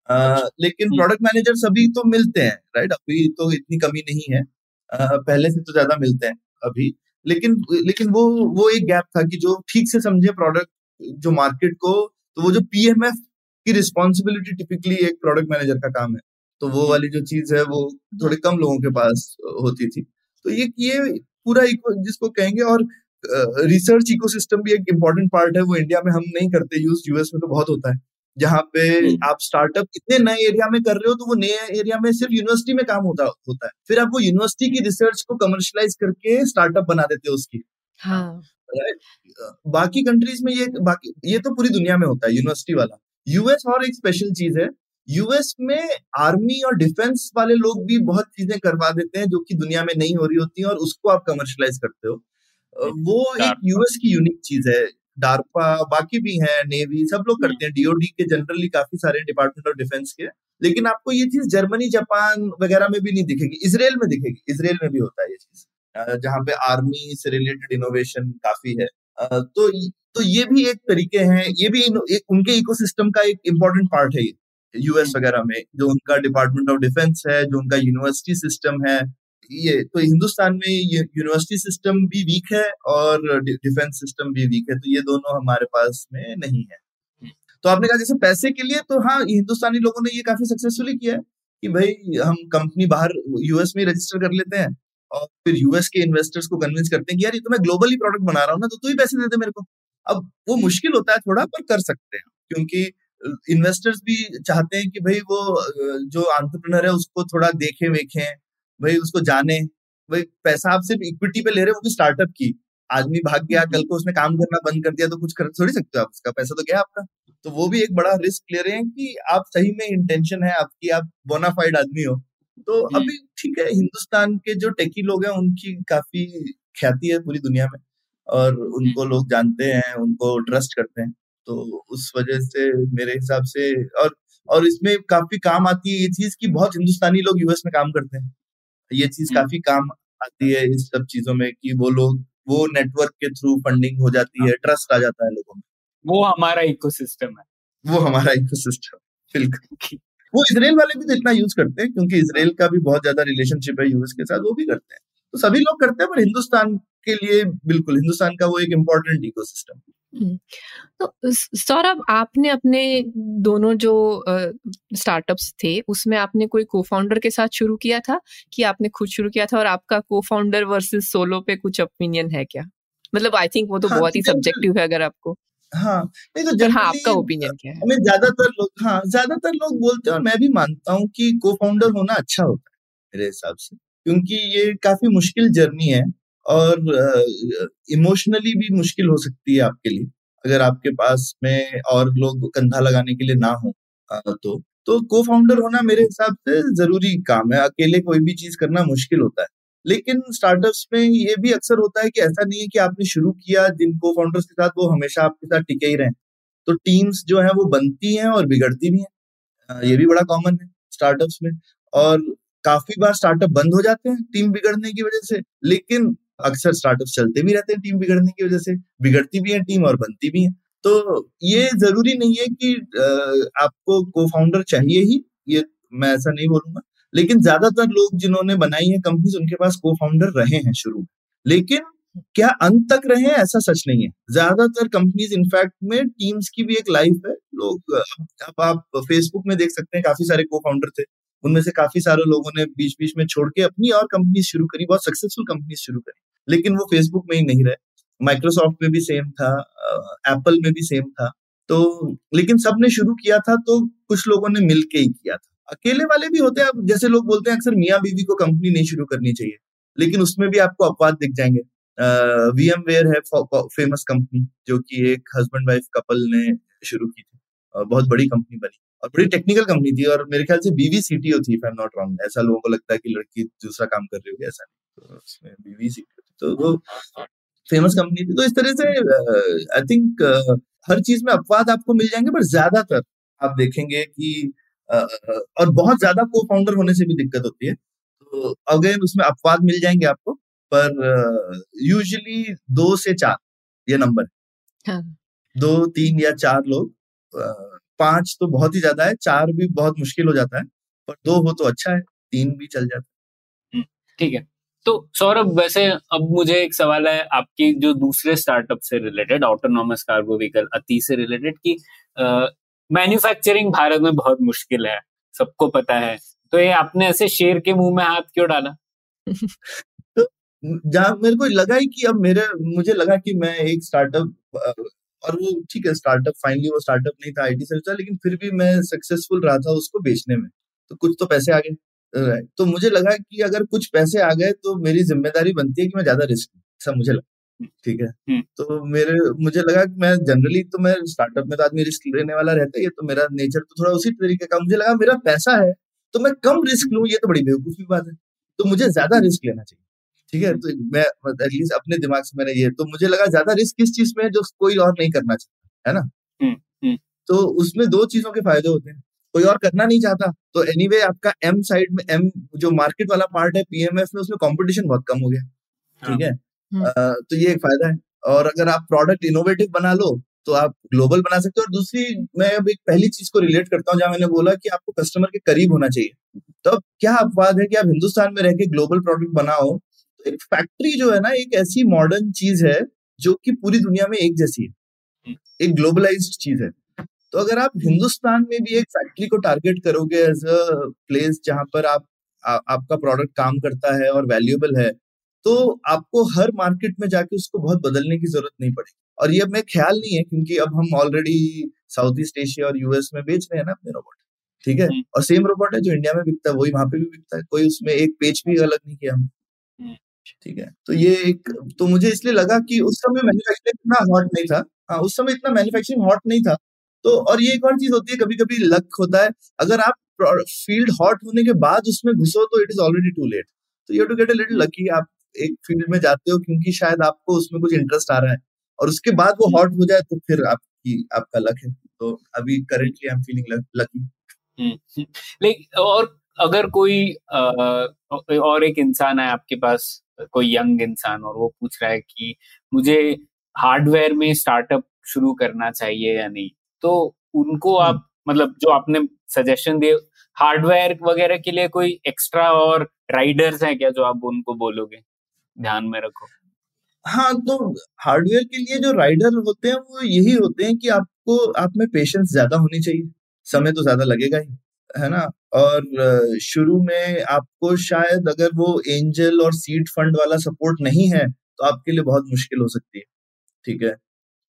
आ, लेकिन प्रोडक्ट मैनेजर सभी तो मिलते हैं राइट अभी तो इतनी कमी नहीं है। आ, पहले से तो ज़्यादा मिलते हैं अभी। लेकिन लेकिन वो वो एक गैप था कि जो ठीक से समझे प्रोडक्ट जो मार्केट को तो वो जो पीएमएफ की रिस्पॉन्सिबिलिटी टिपिकली एक प्रोडक्ट मैनेजर का काम है। तो वो वाली जो चीज़ है वो थोड़े कम लोगों के पास होती थी। तो ये ये पूरा जिसको कहेंगे और रिसर्च इकोसिस्टम भी एक इम्पोर्टेंट पार्ट है वो इंडिया में हम नहीं करते यूज़ यूएस में तो बहुत होता है। जहाँ पे आप स्टार्टअप इतने नए एरिया में कर रहे हो तो वो नए एरिया में सिर्फ़ यूनिवर्सिटी में काम होता होता है। फिर आप वो यूनिवर्सिटी की रिसर्च को कमर्शलाइज करके स्टार्टअप बना देते हो उसकी। हाँ। बाकी कंट्रीज़ में ये बाकी ये तो पूरी दुनिया में होता है यूनिवर्सिटी वाला। यूएस और एक स्पेशल चीज़ है यूएस में आर्मी और डिफेंस वाले लोग भी बहुत चीज़ें करवा देते हैं जो कि दुनिया में नहीं हो रही होती और उसको आप कमर्शलाइज करते हो। वो एक यूएस की यूनिक चीज़ है डार्पा बाकी भी है नेवी सब लोग करते हैं डीओडी के जनरली काफ़ी सारे डिपार्टमेंट ऑफ़ डिफेंस के। लेकिन आपको ये चीज़ जर्मनी जापान वगैरह में भी नहीं दिखेगी इसराइल में दिखेगी इसराइल में भी होता है ये चीज़। जहाँ पे आर्मी से रिलेटेड इनोवेशन काफ़ी है। तो तो ये भी एक तरीके हैं ये भी एक उनके इकोसिस्टम का एक इम्पोर्टेंट पार्ट है यूएस वगैरह में जो उनका डिपार्टमेंट ऑफ़ डिफेंस है जो उनका यूनिवर्सिटी सिस्टम है ये तो हिंदुस्तान में यूनिवर्सिटी सिस्टम भी वीक है और डिफेंस सिस्टम भी वीक है तो ये दोनों हमारे पास में नहीं है। तो आपने कहा जैसे पैसे के लिए तो हाँ हिंदुस्तानी लोगों ने ये काफ़ी सक्सेसफुली किया है कि भाई हम कंपनी बाहर यूएस में रजिस्टर कर लेते हैं और फिर यूएस के इन्वेस्टर्स को कन्विंस करते हैं कि यार ये तो मैं ग्लोबली प्रोडक्ट बना रहा हूँ ना तो तू ही पैसे दे दे मेरे को। अब वो मुश्किल होता है थोड़ा पर कर सकते हैं क्योंकि इन्वेस्टर्स भी चाहते हैं कि भाई वो जो आंट्रप्रनर है उसको थोड़ा देखें वेखें भाई उसको जाने। भाई पैसा आप सिर्फ़ इक्विटी पे ले रहे हो वो भी स्टार्टअप की। आदमी भाग गया कल को उसने काम करना बंद कर दिया तो कुछ कर थोड़ी सकते हो आप उसका पैसा तो गया आपका। तो वो भी एक बड़ा रिस्क ले रहे हैं कि आप सही में इंटेंशन है आपकी आप बोनाफाइड आदमी हो। तो अभी ठीक है हिंदुस्तान के जो टेकी लोग हैं उनकी काफ़ी ख्याति है पूरी दुनिया में और उनको लोग जानते हैं उनको ट्रस्ट करते हैं। तो उस वजह से मेरे हिसाब से और और इसमें काफ़ी काम आती है ये चीज़ की बहुत हिंदुस्तानी लोग यूएस में काम करते हैं। ये चीज़ काफ़ी काम आती है इस सब चीज़ों में कि वो लोग वो नेटवर्क के थ्रू फंडिंग हो जाती है। ट्रस्ट आ जाता है लोगों में। वो हमारा इकोसिस्टम है। वो हमारा इकोसिस्टम बिल्कुल। वो इसराइल वाले भी तो इतना यूज़ करते हैं क्योंकि इसराइल का भी बहुत ज़्यादा रिलेशनशिप है यूएस के साथ वो भी करते हैं। तो सभी लोग करते हैं पर हिंदुस्तान के लिए बिल्कुल हिंदुस्तान का वो एक इम्पोर्टेंट इकोसिस्टम तो सौरभ आपने अपने दोनों जो स्टार्टअप्स थे उसमें आपने कोई को फाउंडर के साथ शुरू किया था? कि आपने खुद शुरू किया था और आपका को फाउंडर वर्सेस सोलो पे कुछ ओपिनियन है क्या? मतलब आई थिंक वो तो हाँ, बहुत ही सब्जेक्टिव है अगर आपको। हाँ नहीं तो हाँ आपका ओपिनियन क्या है? हमें ज़्यादातर लोग हाँ ज़्यादातर लोग बोलते हैं और मैं भी मानता हूँ कि को फाउंडर होना अच्छा होता है मेरे हिसाब से। क्योंकि ये काफ़ी मुश्किल जर्नी है और इमोशनली भी मुश्किल हो सकती है आपके लिए अगर आपके पास में और लोग कंधा लगाने के लिए ना हो तो। तो को फाउंडर होना मेरे हिसाब से ज़रूरी काम है अकेले कोई भी चीज़ करना मुश्किल होता है। लेकिन स्टार्टअप्स में ये भी अक्सर होता है कि ऐसा नहीं है कि आपने शुरू किया, जिन को फाउंडर्स के साथ वो हमेशा आपके साथ टिके ही रहे। तो टीम्स जो है वो बनती हैं और बिगड़ती भी हैं। ये भी बड़ा कॉमन है स्टार्टअप्स में। और काफ़ी बार स्टार्टअप बंद हो जाते हैं टीम बिगड़ने की वजह से, लेकिन अक्सर स्टार्टअप चलते भी रहते हैं टीम बिगड़ने की वजह से, बिगड़ती भी है टीम और बनती भी है। तो ये ज़रूरी नहीं है कि आपको को फाउंडर चाहिए ही। ये मैं ऐसा नहीं बोलूँगा। लेकिन ज़्यादातर लोग जिन्होंने बनाई है कंपनीज़ उनके पास को फाउंडर रहे हैं शुरू लेकिन क्या अंत तक रहे हैं? ऐसा सच नहीं है। ज़्यादातर कंपनीज़ इनफैक्ट में टीम्स की भी एक लाइफ है। लोग, अब आप फेसबुक में देख सकते हैं, काफ़ी सारे को फाउंडर थे। उनमें से काफ़ी सारे लोगों ने बीच बीच में छोड़ के अपनी और कंपनी शुरू करी, बहुत सक्सेसफुल कंपनी शुरू करी। लेकिन वो फेसबुक में ही नहीं रहे। माइक्रोसॉफ्ट में भी सेम था एप्पल में भी सेम था। तो लेकिन सबने शुरू किया था तो कुछ लोगों ने मिलके ही किया था। अकेले वाले भी होते हैं आप जैसे लोग बोलते हैं, अक्सर मियाँ बीवी को कंपनी नहीं शुरू करनी चाहिए। लेकिन उसमें भी आपको अपवाद दिख जाएँगे। वीएम वेयर है फ़ेमस कंपनी जो कि एक हस्बैंड वाइफ कपल ने शुरू की थी। और बहुत बड़ी कंपनी बनी और बड़ी टेक्निकल कंपनी थी और मेरे ख्याल से बीवी सीटीओ थी आई एम नॉट रॉन्ग ऐसा लोगों को लगता है कि लड़की दूसरा काम कर रही होगी, ऐसा नहीं। तो उसमें बीवी सीटीओ थी। तो वो फ़ेमस कंपनी थी। तो इस तरह से आई थिंक हर चीज़ में अपवाद आपको मिल जाएँगे पर ज़्यादातर आप देखेंगे कि और बहुत ज़्यादा को फाउंडर होने से भी दिक्कत होती है। तो अगेन उसमें अपवाद मिल जाएँगे आपको पर यूजुअली दो से चार ये नंबर है। हाँ. दो तीन या चार लोग पाँच तो बहुत ही ज़्यादा है चार भी बहुत मुश्किल हो जाता है पर दो हो तो अच्छा है तीन भी चल जाता है। हम्म, ठीक है। तो सौरभ वैसे अब मुझे एक सवाल है आपकी जो दूसरे स्टार्टअप से रिलेटेड ऑटोनॉमस कार्गो व्हीकल अति से रिलेटेड की मैन्युफैक्चरिंग भारत में बहुत मुश्किल है, सबको पता है। तो ये आपने ऐसे शेर के मुँह में हाथ क्यों डाला? तो जहाँ मेरे को लगा ही कि अब मेरे, मुझे लगा कि मैं एक स्टार्टअप और वो ठीक है स्टार्टअप फाइनली वो स्टार्टअप नहीं था आईटी से लेकिन फिर भी मैं सक्सेसफुल रहा था उसको बेचने में। तो कुछ तो पैसे आ गए तो मुझे लगा कि अगर कुछ पैसे आ गए तो मेरी ज़िम्मेदारी बनती है कि मैं ज़्यादा रिस्क ऐसा मुझे लगा। ठीक है। हम्म। तो मेरे मुझे लगा कि मैं जनरली तो मैं स्टार्टअप में तो आदमी रिस्क लेने वाला रहता है तो मेरा नेचर तो थोड़ा उसी तरीके का। मुझे लगा मेरा पैसा है तो मैं कम रिस्क लू ये तो बड़ी बेवकूफ़ी बात है। तो मुझे ज़्यादा रिस्क लेना चाहिए ठीक है? तो मैं एटलीस्ट अपने दिमाग से मैंने ये तो मुझे लगा ज़्यादा रिस्क किस चीज़ में है जो कोई और नहीं करना चाहता है ना? हम्म, हम्म। तो उसमें दो चीज़ों के फ़ायदे होते हैं कोई और करना नहीं चाहता तो एनीवे anyway, आपका एम साइड में एम जो मार्केट वाला पार्ट है पीएमएफ में उसमें कंपटीशन बहुत कम हो गया ठीक हाँ। हम्म। तो ये एक फ़ायदा है। और अगर आप प्रोडक्ट इनोवेटिव बना लो तो आप ग्लोबल बना सकते हो। और दूसरी मैं अब एक पहली चीज़ को रिलेट करता हूँ जहाँ मैंने बोला कि आपको कस्टमर के करीब होना चाहिए। तो अब क्या अपवाद है कि आप हिंदुस्तान में रह के ग्लोबल प्रोडक्ट बनाओ? तो एक फैक्ट्री जो है ना एक ऐसी मॉडर्न चीज़ है जो कि पूरी दुनिया में एक जैसी है। एक ग्लोबलाइज चीज़ है। तो अगर आप हिंदुस्तान में भी एक फैक्ट्री को टारगेट करोगे एज अ प्लेस जहाँ पर आप आ, आपका प्रोडक्ट काम करता है और वैल्यूएबल है तो आपको हर मार्केट में जाके उसको बहुत बदलने की ज़रूरत नहीं पड़ेगी। और ये मैं ख्याल नहीं है क्योंकि अब हम ऑलरेडी साउथ ईस्ट एशिया और यूएस में बेच रहे हैं ना अपने रोबोट ठीक है? हम्म। और सेम रोबोट है जो इंडिया में बिकता है वही वहाँ पे भी बिकता है। कोई उसमें एक पेज भी अलग नहीं किया हम हम्म। ठीक है? तो ये एक तो मुझे इसलिए लगा कि उस समय मैन्युफैक्चरिंग इतना हॉट नहीं था। हाँ उस समय इतना मैन्युफैक्चरिंग हॉट नहीं था। तो और ये एक और चीज़ होती है कभी कभी लक होता है। अगर आप फ़ील्ड हॉट होने के बाद उसमें घुसो तो it is already too late तो you to get a little lucky आप एक फ़ील्ड में जाते हो क्योंकि शायद आपको उसमें कुछ इंटरेस्ट आ रहा है। और उसके बाद वो हॉट हो जाए तो फिर आपकी आपका लक है। तो अभी currently I am feeling lucky लेकिन और अगर कोई आ, और एक इंसान है आपके पास कोई यंग इंसान और वो पूछ रहा है कि मुझे हार्डवेयर में स्टार्टअप शुरू करना चाहिए या नहीं तो उनको हम्म। आप मतलब जो आपने सजेशन दिए हार्डवेयर वगैरह के लिए कोई एक्स्ट्रा और राइडर्स हैं क्या जो आप उनको बोलोगे? ध्यान में रखो। हाँ तो हार्डवेयर के लिए जो राइडर होते हैं, वो यही होते हैं कि आपको, आप में पेशेंस ज़्यादा होनी चाहिए। समय तो ज़्यादा लगेगा ही, है ना? और शुरू में आपको शायद अगर वो एंजल और सीड फंड वाला सपोर्ट नहीं है तो आपके लिए बहुत मुश्किल हो सकती है, ठीक है?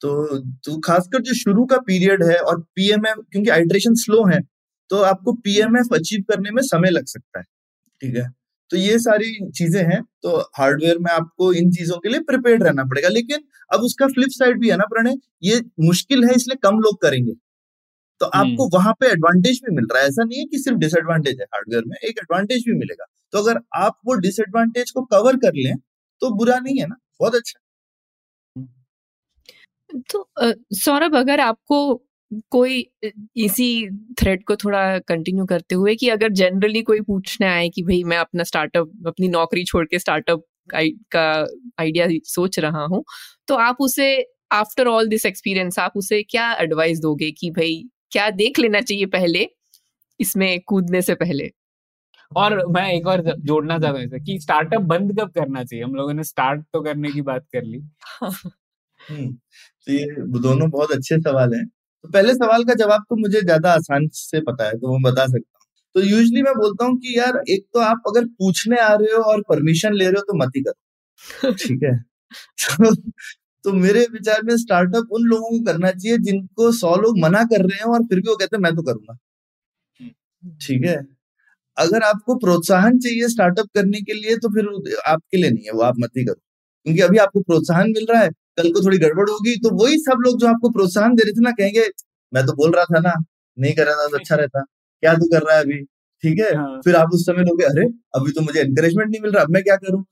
तो तो खासकर जो शुरू का पीरियड है और पीएमएफ, क्योंकि हाइड्रेशन स्लो है तो आपको पीएमएफ अचीव करने में समय लग सकता है, ठीक है? तो ये सारी चीज़ें हैं तो हार्डवेयर में आपको इन चीज़ों के लिए प्रिपेयर रहना पड़ेगा। लेकिन अब उसका फ्लिप साइड भी है ना प्रणय ये मुश्किल है इसलिए कम लोग करेंगे। तो आपको वहाँ पे एडवांटेज भी मिल रहा है। ऐसा नहीं है कि सिर्फ़ डिसएडवांटेज है हार्डवेयर में एक एडवांटेज भी मिलेगा। तो अगर आप वो डिसएडवांटेज को कवर कर लें तो बुरा नहीं है ना बहुत अच्छा। तो सौरभ अगर आपको कोई इसी थ्रेड को थोड़ा कंटिन्यू करते हुए कि अगर जनरली कोई पूछने आए कि भाई मैं अपना स्टार्टअप अपनी नौकरी छोड़ के स्टार्टअप का आइडिया सोच रहा हूँ तो आप उसे आफ्टर ऑल दिस एक्सपीरियंस आप उसे क्या एडवाइस दोगे कि भाई क्या देख लेना चाहिए पहले इसमें कूदने से पहले? और मैं एक और जोड़ना चाहता हूँ कि स्टार्टअप बंद कब करना चाहिए? हम लोगों ने स्टार्ट तो करने की बात कर ली। हम्म, तो ये दोनों बहुत अच्छे सवाल हैं। तो पहले सवाल का जवाब तो मुझे ज़्यादा आसान से पता है तो मैं बता सकता हूँ। तो यूजली मैं बोलता हूँ कि यार एक तो आप अगर पूछने आ रहे हो और परमिशन ले रहे हो तो मत ही करो। ठीक है? तो, तो मेरे विचार में स्टार्टअप उन लोगों को करना चाहिए जिनको सौ लोग मना कर रहे हैं और फिर भी वो कहते हैं मैं तो करूँगा। ठीक है? अगर आपको प्रोत्साहन चाहिए स्टार्टअप करने के लिए तो फिर आपके लिए नहीं है वो आप मत ही करो। क्योंकि अभी आपको प्रोत्साहन मिल रहा है कल को थोड़ी गड़बड़ होगी। तो वही सब लोग जो आपको प्रोत्साहन दे रहे थे ना कहेंगे मैं तो बोल रहा था ना नहीं कर रहा था तो अच्छा रहता। क्या तू कर रहा है अभी? ठीक है? हाँ। फिर आप उस समय लोग अरे अभी तो मुझे एनकरेजमेंट नहीं मिल रहा अब मैं क्या करूँ?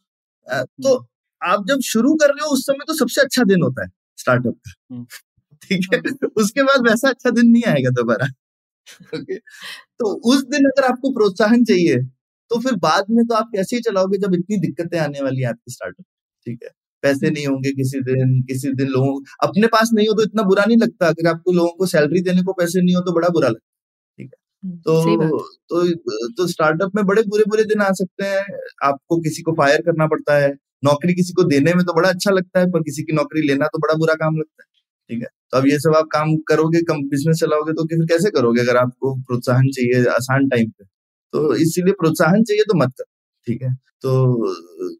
तो हम्म। आप जब शुरू कर रहे हो उस समय तो सबसे अच्छा दिन होता है स्टार्टअप का। हम्म। ठीक है? हाँ। उसके बाद वैसा अच्छा दिन नहीं आएगा दोबारा। ओके? तो उस दिन अगर आपको प्रोत्साहन चाहिए तो फिर बाद में तो आप कैसे ही चलाओगे जब इतनी दिक्कतें आने वाली है आपकी स्टार्टअप ठीक है? पैसे नहीं होंगे किसी दिन किसी दिन लोगों अपने पास नहीं हो तो इतना बुरा नहीं लगता। अगर आपको लोगों को सैलरी देने को पैसे नहीं हो तो बड़ा बुरा लगता ठीक है? हम्म, तो तो तो स्टार्टअप में बड़े बुरे बुरे दिन आ सकते हैं। आपको किसी को फायर करना पड़ता है नौकरी किसी को देने में तो बड़ा अच्छा लगता है पर किसी की नौकरी लेना तो बड़ा बुरा काम लगता है ठीक है? तो अब ये सब आप काम करोगे कम बिज़नेस चलाओगे तो फिर कैसे करोगे अगर आपको प्रोत्साहन चाहिए आसान टाइम पे? तो इसीलिए प्रोत्साहन चाहिए तो मत करो। ठीक है? तो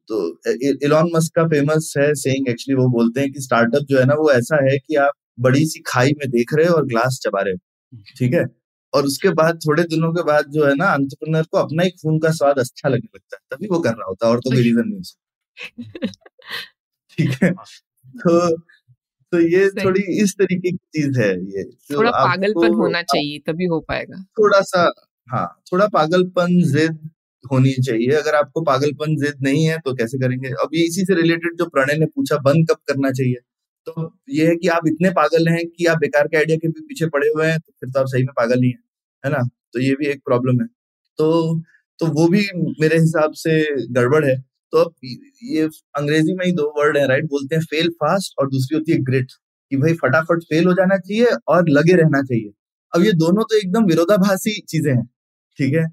तो इलॉन मस्क का फ़ेमस है सेइंग एक्चुअली वो बोलते हैं कि स्टार्टअप जो है ना वो ऐसा है कि आप बड़ी सी खाई में देख रहे हो और ग्लास चबा रहे हो। ठीक है? और उसके बाद थोड़े दिनों के बाद जो है ना अंतरप्रनर को अपना ही खून का स्वाद अच्छा लगने लगता है। तभी वो कर रहा होता है और तो कोई रीजन नहीं हो ठीक है? तो तो ये थोड़ी इस तरीके की चीज़ है ये। थोड़ा पागलपन होना चाहिए तभी हो पाएगा। थोड़ा सा हाँ थोड़ा पागलपन जिद होनी चाहिए। अगर आपको पागलपन जिद नहीं है तो कैसे करेंगे? अब ये इसी से रिलेटेड जो प्रणय ने पूछा, बंद कब करना चाहिए? तो ये है कि आप इतने पागल हैं कि आप बेकार के आइडिया के भी पीछे पड़े हुए हैं तो फिर तो आप सही में पागल ही हैं, है ना? तो ये भी एक प्रॉब्लम है। तो तो वो भी मेरे हिसाब से गड़बड़ है। तो अब ये अंग्रेज़ी में ही दो वर्ड है राइट बोलते हैं फेल फास्ट और दूसरी होती है ग्रिट कि भाई फटाफट फेल हो जाना चाहिए और लगे रहना चाहिए। अब ये दोनों तो एकदम विरोधाभासी चीज़ें हैं, ठीक है?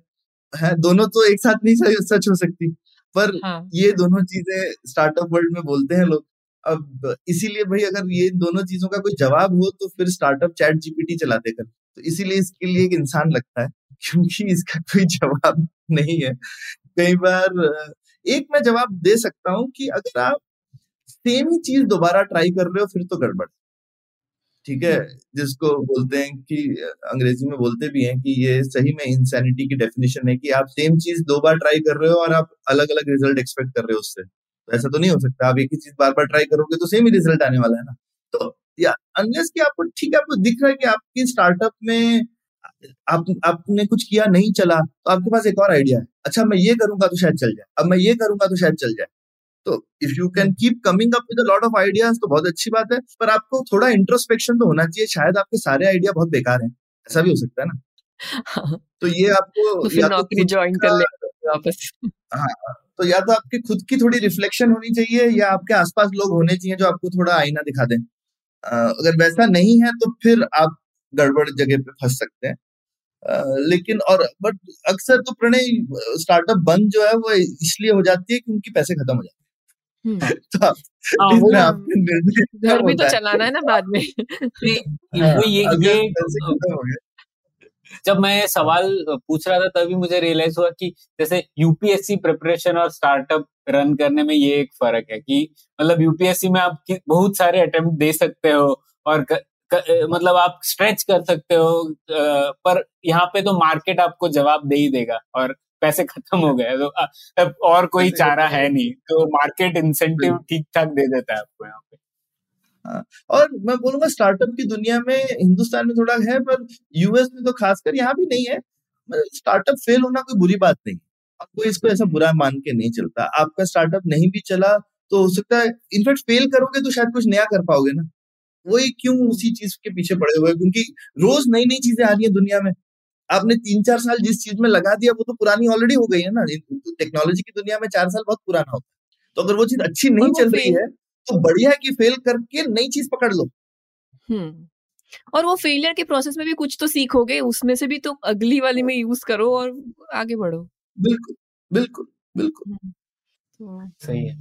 है दोनों तो एक साथ नहीं सच हो सकती। पर हाँ. ये दोनों चीज़ें स्टार्टअप वर्ल्ड में बोलते हैं लोग। अब इसीलिए भाई अगर ये दोनों चीज़ों का कोई जवाब हो तो फिर स्टार्टअप चैट जीपीटी चलाते कर। तो इसीलिए इसके लिए एक इंसान लगता है क्योंकि इसका कोई जवाब नहीं है। कई बार एक मैं जवाब दे सकता हूँ कि अगर आप सेम ही चीज़ दोबारा ट्राई कर रहे हो फिर तो गड़बड़। ठीक है जिसको बोलते हैं कि अंग्रेज़ी में बोलते भी हैं कि ये सही में इंसैनिटी की डेफिनेशन है कि आप सेम चीज़ दो बार ट्राई कर रहे हो और आप अलग अलग रिज़ल्ट एक्सपेक्ट कर रहे हो उससे। तो ऐसा तो नहीं हो सकता आप एक ही चीज़ बार बार ट्राई करोगे तो सेम ही रिज़ल्ट आने वाला है ना। तो या अनलेस कि आपको ठीक है आपको दिख रहा है कि आपकी स्टार्टअप में आप आपने कुछ किया नहीं चला तो आपके पास एक और आइडिया है। अच्छा मैं ये करूँगा तो शायद चल जाए अब मैं ये करूँगा तो शायद चल जाए। तो if you can keep coming up with a lot of ideas तो बहुत अच्छी बात है पर आपको थोड़ा इंट्रोस्पेक्शन तो होना चाहिए शायद आपके सारे आइडिया बहुत बेकार हैं। ऐसा भी हो सकता है ना? तो ये आपको तो फिर नौकरी ज्वाइन कर ले वापस। हाँ तो या तो आपकी खुद की थोड़ी रिफ्लेक्शन होनी चाहिए या आपके आसपास लोग होने चाहिए जो आपको थोड़ा आईना दिखा दें। अगर वैसा नहीं है तो फिर आप गड़बड़ जगह पे फंस सकते हैं। लेकिन और बट अक्सर तो प्रणय स्टार्टअप बंद जो है वो इसलिए हो जाती है कि उनकी पैसे खत्म हो जाते हैं। हम्म। तो हाँ, घर भी तो चलाना है ना बाद में। हाँ, वो ये ये जब मैं सवाल पूछ रहा था तभी मुझे रियलाइज़ हुआ कि जैसे यूपीएससी प्रिपरेशन और स्टार्टअप रन करने में ये एक फ़र्क है कि मतलब यूपीएससी में आप बहुत सारे अटेम्प्ट दे सकते हो और क, क, मतलब आप स्ट्रेच कर सकते हो पर यहाँ पे तो मार्केट आपको जवाब दे ही देगा और पैसे खत्म हो गए तो अब और कोई चारा है नहीं। तो मार्केट इंसेंटिव ठीक ठाक दे देता है आपको यहाँ पे। हाँ, और मैं बोलूँगा स्टार्टअप की दुनिया में हिंदुस्तान में थोड़ा है पर यूएस में तो खासकर यहाँ भी नहीं है। स्टार्टअप फेल होना कोई बुरी बात नहीं। कोई इसको ऐसा बुरा मान के नहीं चलता। आपका स्टार्टअप नहीं भी चला तो हो सकता है इनफैक्ट फेल करोगे तो शायद कुछ नया कर पाओगे ना। वही क्यों उसी चीज़ के पीछे पड़े हुए क्योंकि रोज नई नई चीज़ें आ रही है दुनिया में। आपने तीन चार साल जिस चीज़ में लगा दिया वो तो पुरानी ऑलरेडी हो गई है ना। टेक्नोलॉजी की दुनिया में चार साल बहुत पुराना होता है। तो अगर वो चीज़ अच्छी नहीं चल रही है तो बढ़िया कि फेल करके नई चीज़ पकड़ लो। हम्म। और वो फेलियर के प्रोसेस में भी कुछ तो सीखोगे उसमें से भी तो अगली वाली में यूज़ करो और आगे बढ़ो। बिल्कुल बिल्कुल बिल्कुल। हम्म, तो सही है।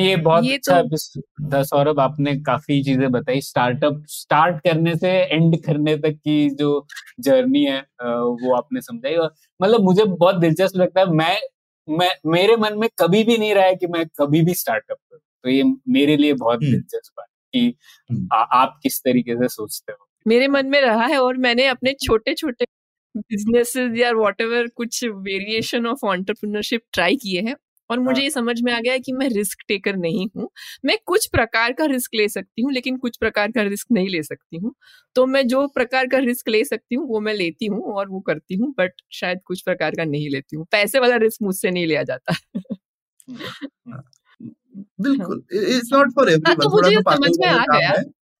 ये बहुत ये अच्छा तो... था सौरभ। आपने काफ़ी चीज़ें बताई। स्टार्टअप स्टार्ट करने से एंड करने तक की जो जर्नी है वो आपने समझाई। और मतलब मुझे बहुत दिलचस्प लगता है मैं मैं मेरे मन में कभी भी नहीं रहा है कि मैं कभी भी स्टार्टअप करूँ। तो ये मेरे लिए बहुत हम्म। दिलचस्प है कि हम्म। आ, आप किस तरीके से सोचते हो? मेरे मन में रहा है और मैंने अपने छोटे छोटे बिजनेसेस या वॉट कुछ वेरिएशन ऑफ़ ऑन्टरप्रनरशिप ट्राई किए हैं। और मुझे हाँ। ये समझ में आ गया कि मैं रिस्क टेकर नहीं हूँ। मैं कुछ प्रकार का रिस्क ले सकती हूँ लेकिन कुछ प्रकार का रिस्क नहीं ले सकती हूँ। तो मैं जो प्रकार का रिस्क ले सकती हूँ वो मैं लेती हूँ और वो करती हूँ बट शायद कुछ प्रकार का नहीं लेती हूँ। पैसे वाला रिस्क मुझसे नहीं लिया जाता। हाँ। बिल्कुल इट्स नॉट फॉर एवरीवन तो मुझे समझ में आ गया।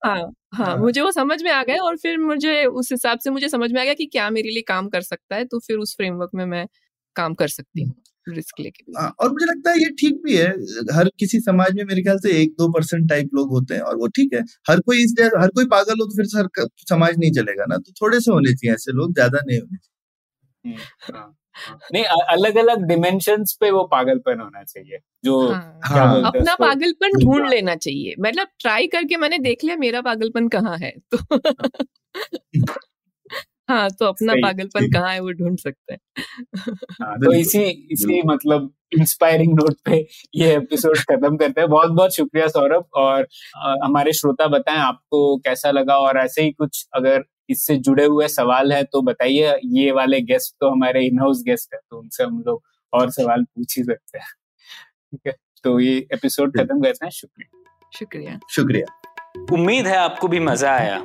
हाँ, हाँ हाँ मुझे वो समझ में आ गया और फिर मुझे उस हिसाब से मुझे समझ में आ गया कि क्या मेरे लिए काम कर सकता है तो फिर उस फ्रेमवर्क में मैं काम कर सकती हूँ। रिस्क लेके भी। हाँ, और मुझे लगता है ये ठीक भी है। हर किसी समाज में मेरे ख्याल से एक दो परसेंट टाइप लोग होते हैं और वो ठीक है। हर कोई इस हर कोई पागल हो तो फिर हर समाज नहीं चलेगा ना। तो थोड़े से होने चाहिए ऐसे लोग ज़्यादा नहीं होने चाहिए। हम्म, हाँ, हाँ। नहीं अलग अलग डिमेंशन पे वो पागलपन होना चाहिए जो हाँ, हाँ, अपना पागलपन ढूंढ लेना चाहिए। मतलब ट्राई करके मैंने देख लिया मेरा पागलपन कहाँ है तो हाँ तो अपना पागलपन कहाँ है वो ढूंढ सकते हैं। हाँ, तो इसी इसी मतलब इंस्पायरिंग नोट पे ये एपिसोड खत्म करते हैं। बहुत बहुत शुक्रिया सौरभ और आ, हमारे श्रोता बताएँ आपको कैसा लगा और ऐसे ही कुछ अगर इससे जुड़े हुए सवाल है तो बताइए। ये वाले गेस्ट तो हमारे इन हाउस गेस्ट है तो उनसे हम लोग और सवाल पूछ ही सकते हैं। ठीक है तो ये एपिसोड खत्म करते हैं। शुक्रिया। शुक्रिया। शुक्रिया। उम्मीद है आपको भी मज़ा आया।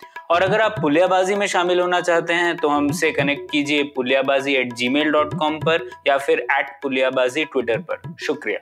और अगर आप पुलियाबाजी में शामिल होना चाहते हैं तो हमसे कनेक्ट कीजिए पुलियाबाजी एट जी पर या फिर एट पुलियाबाजी ट्विटर पर। शुक्रिया।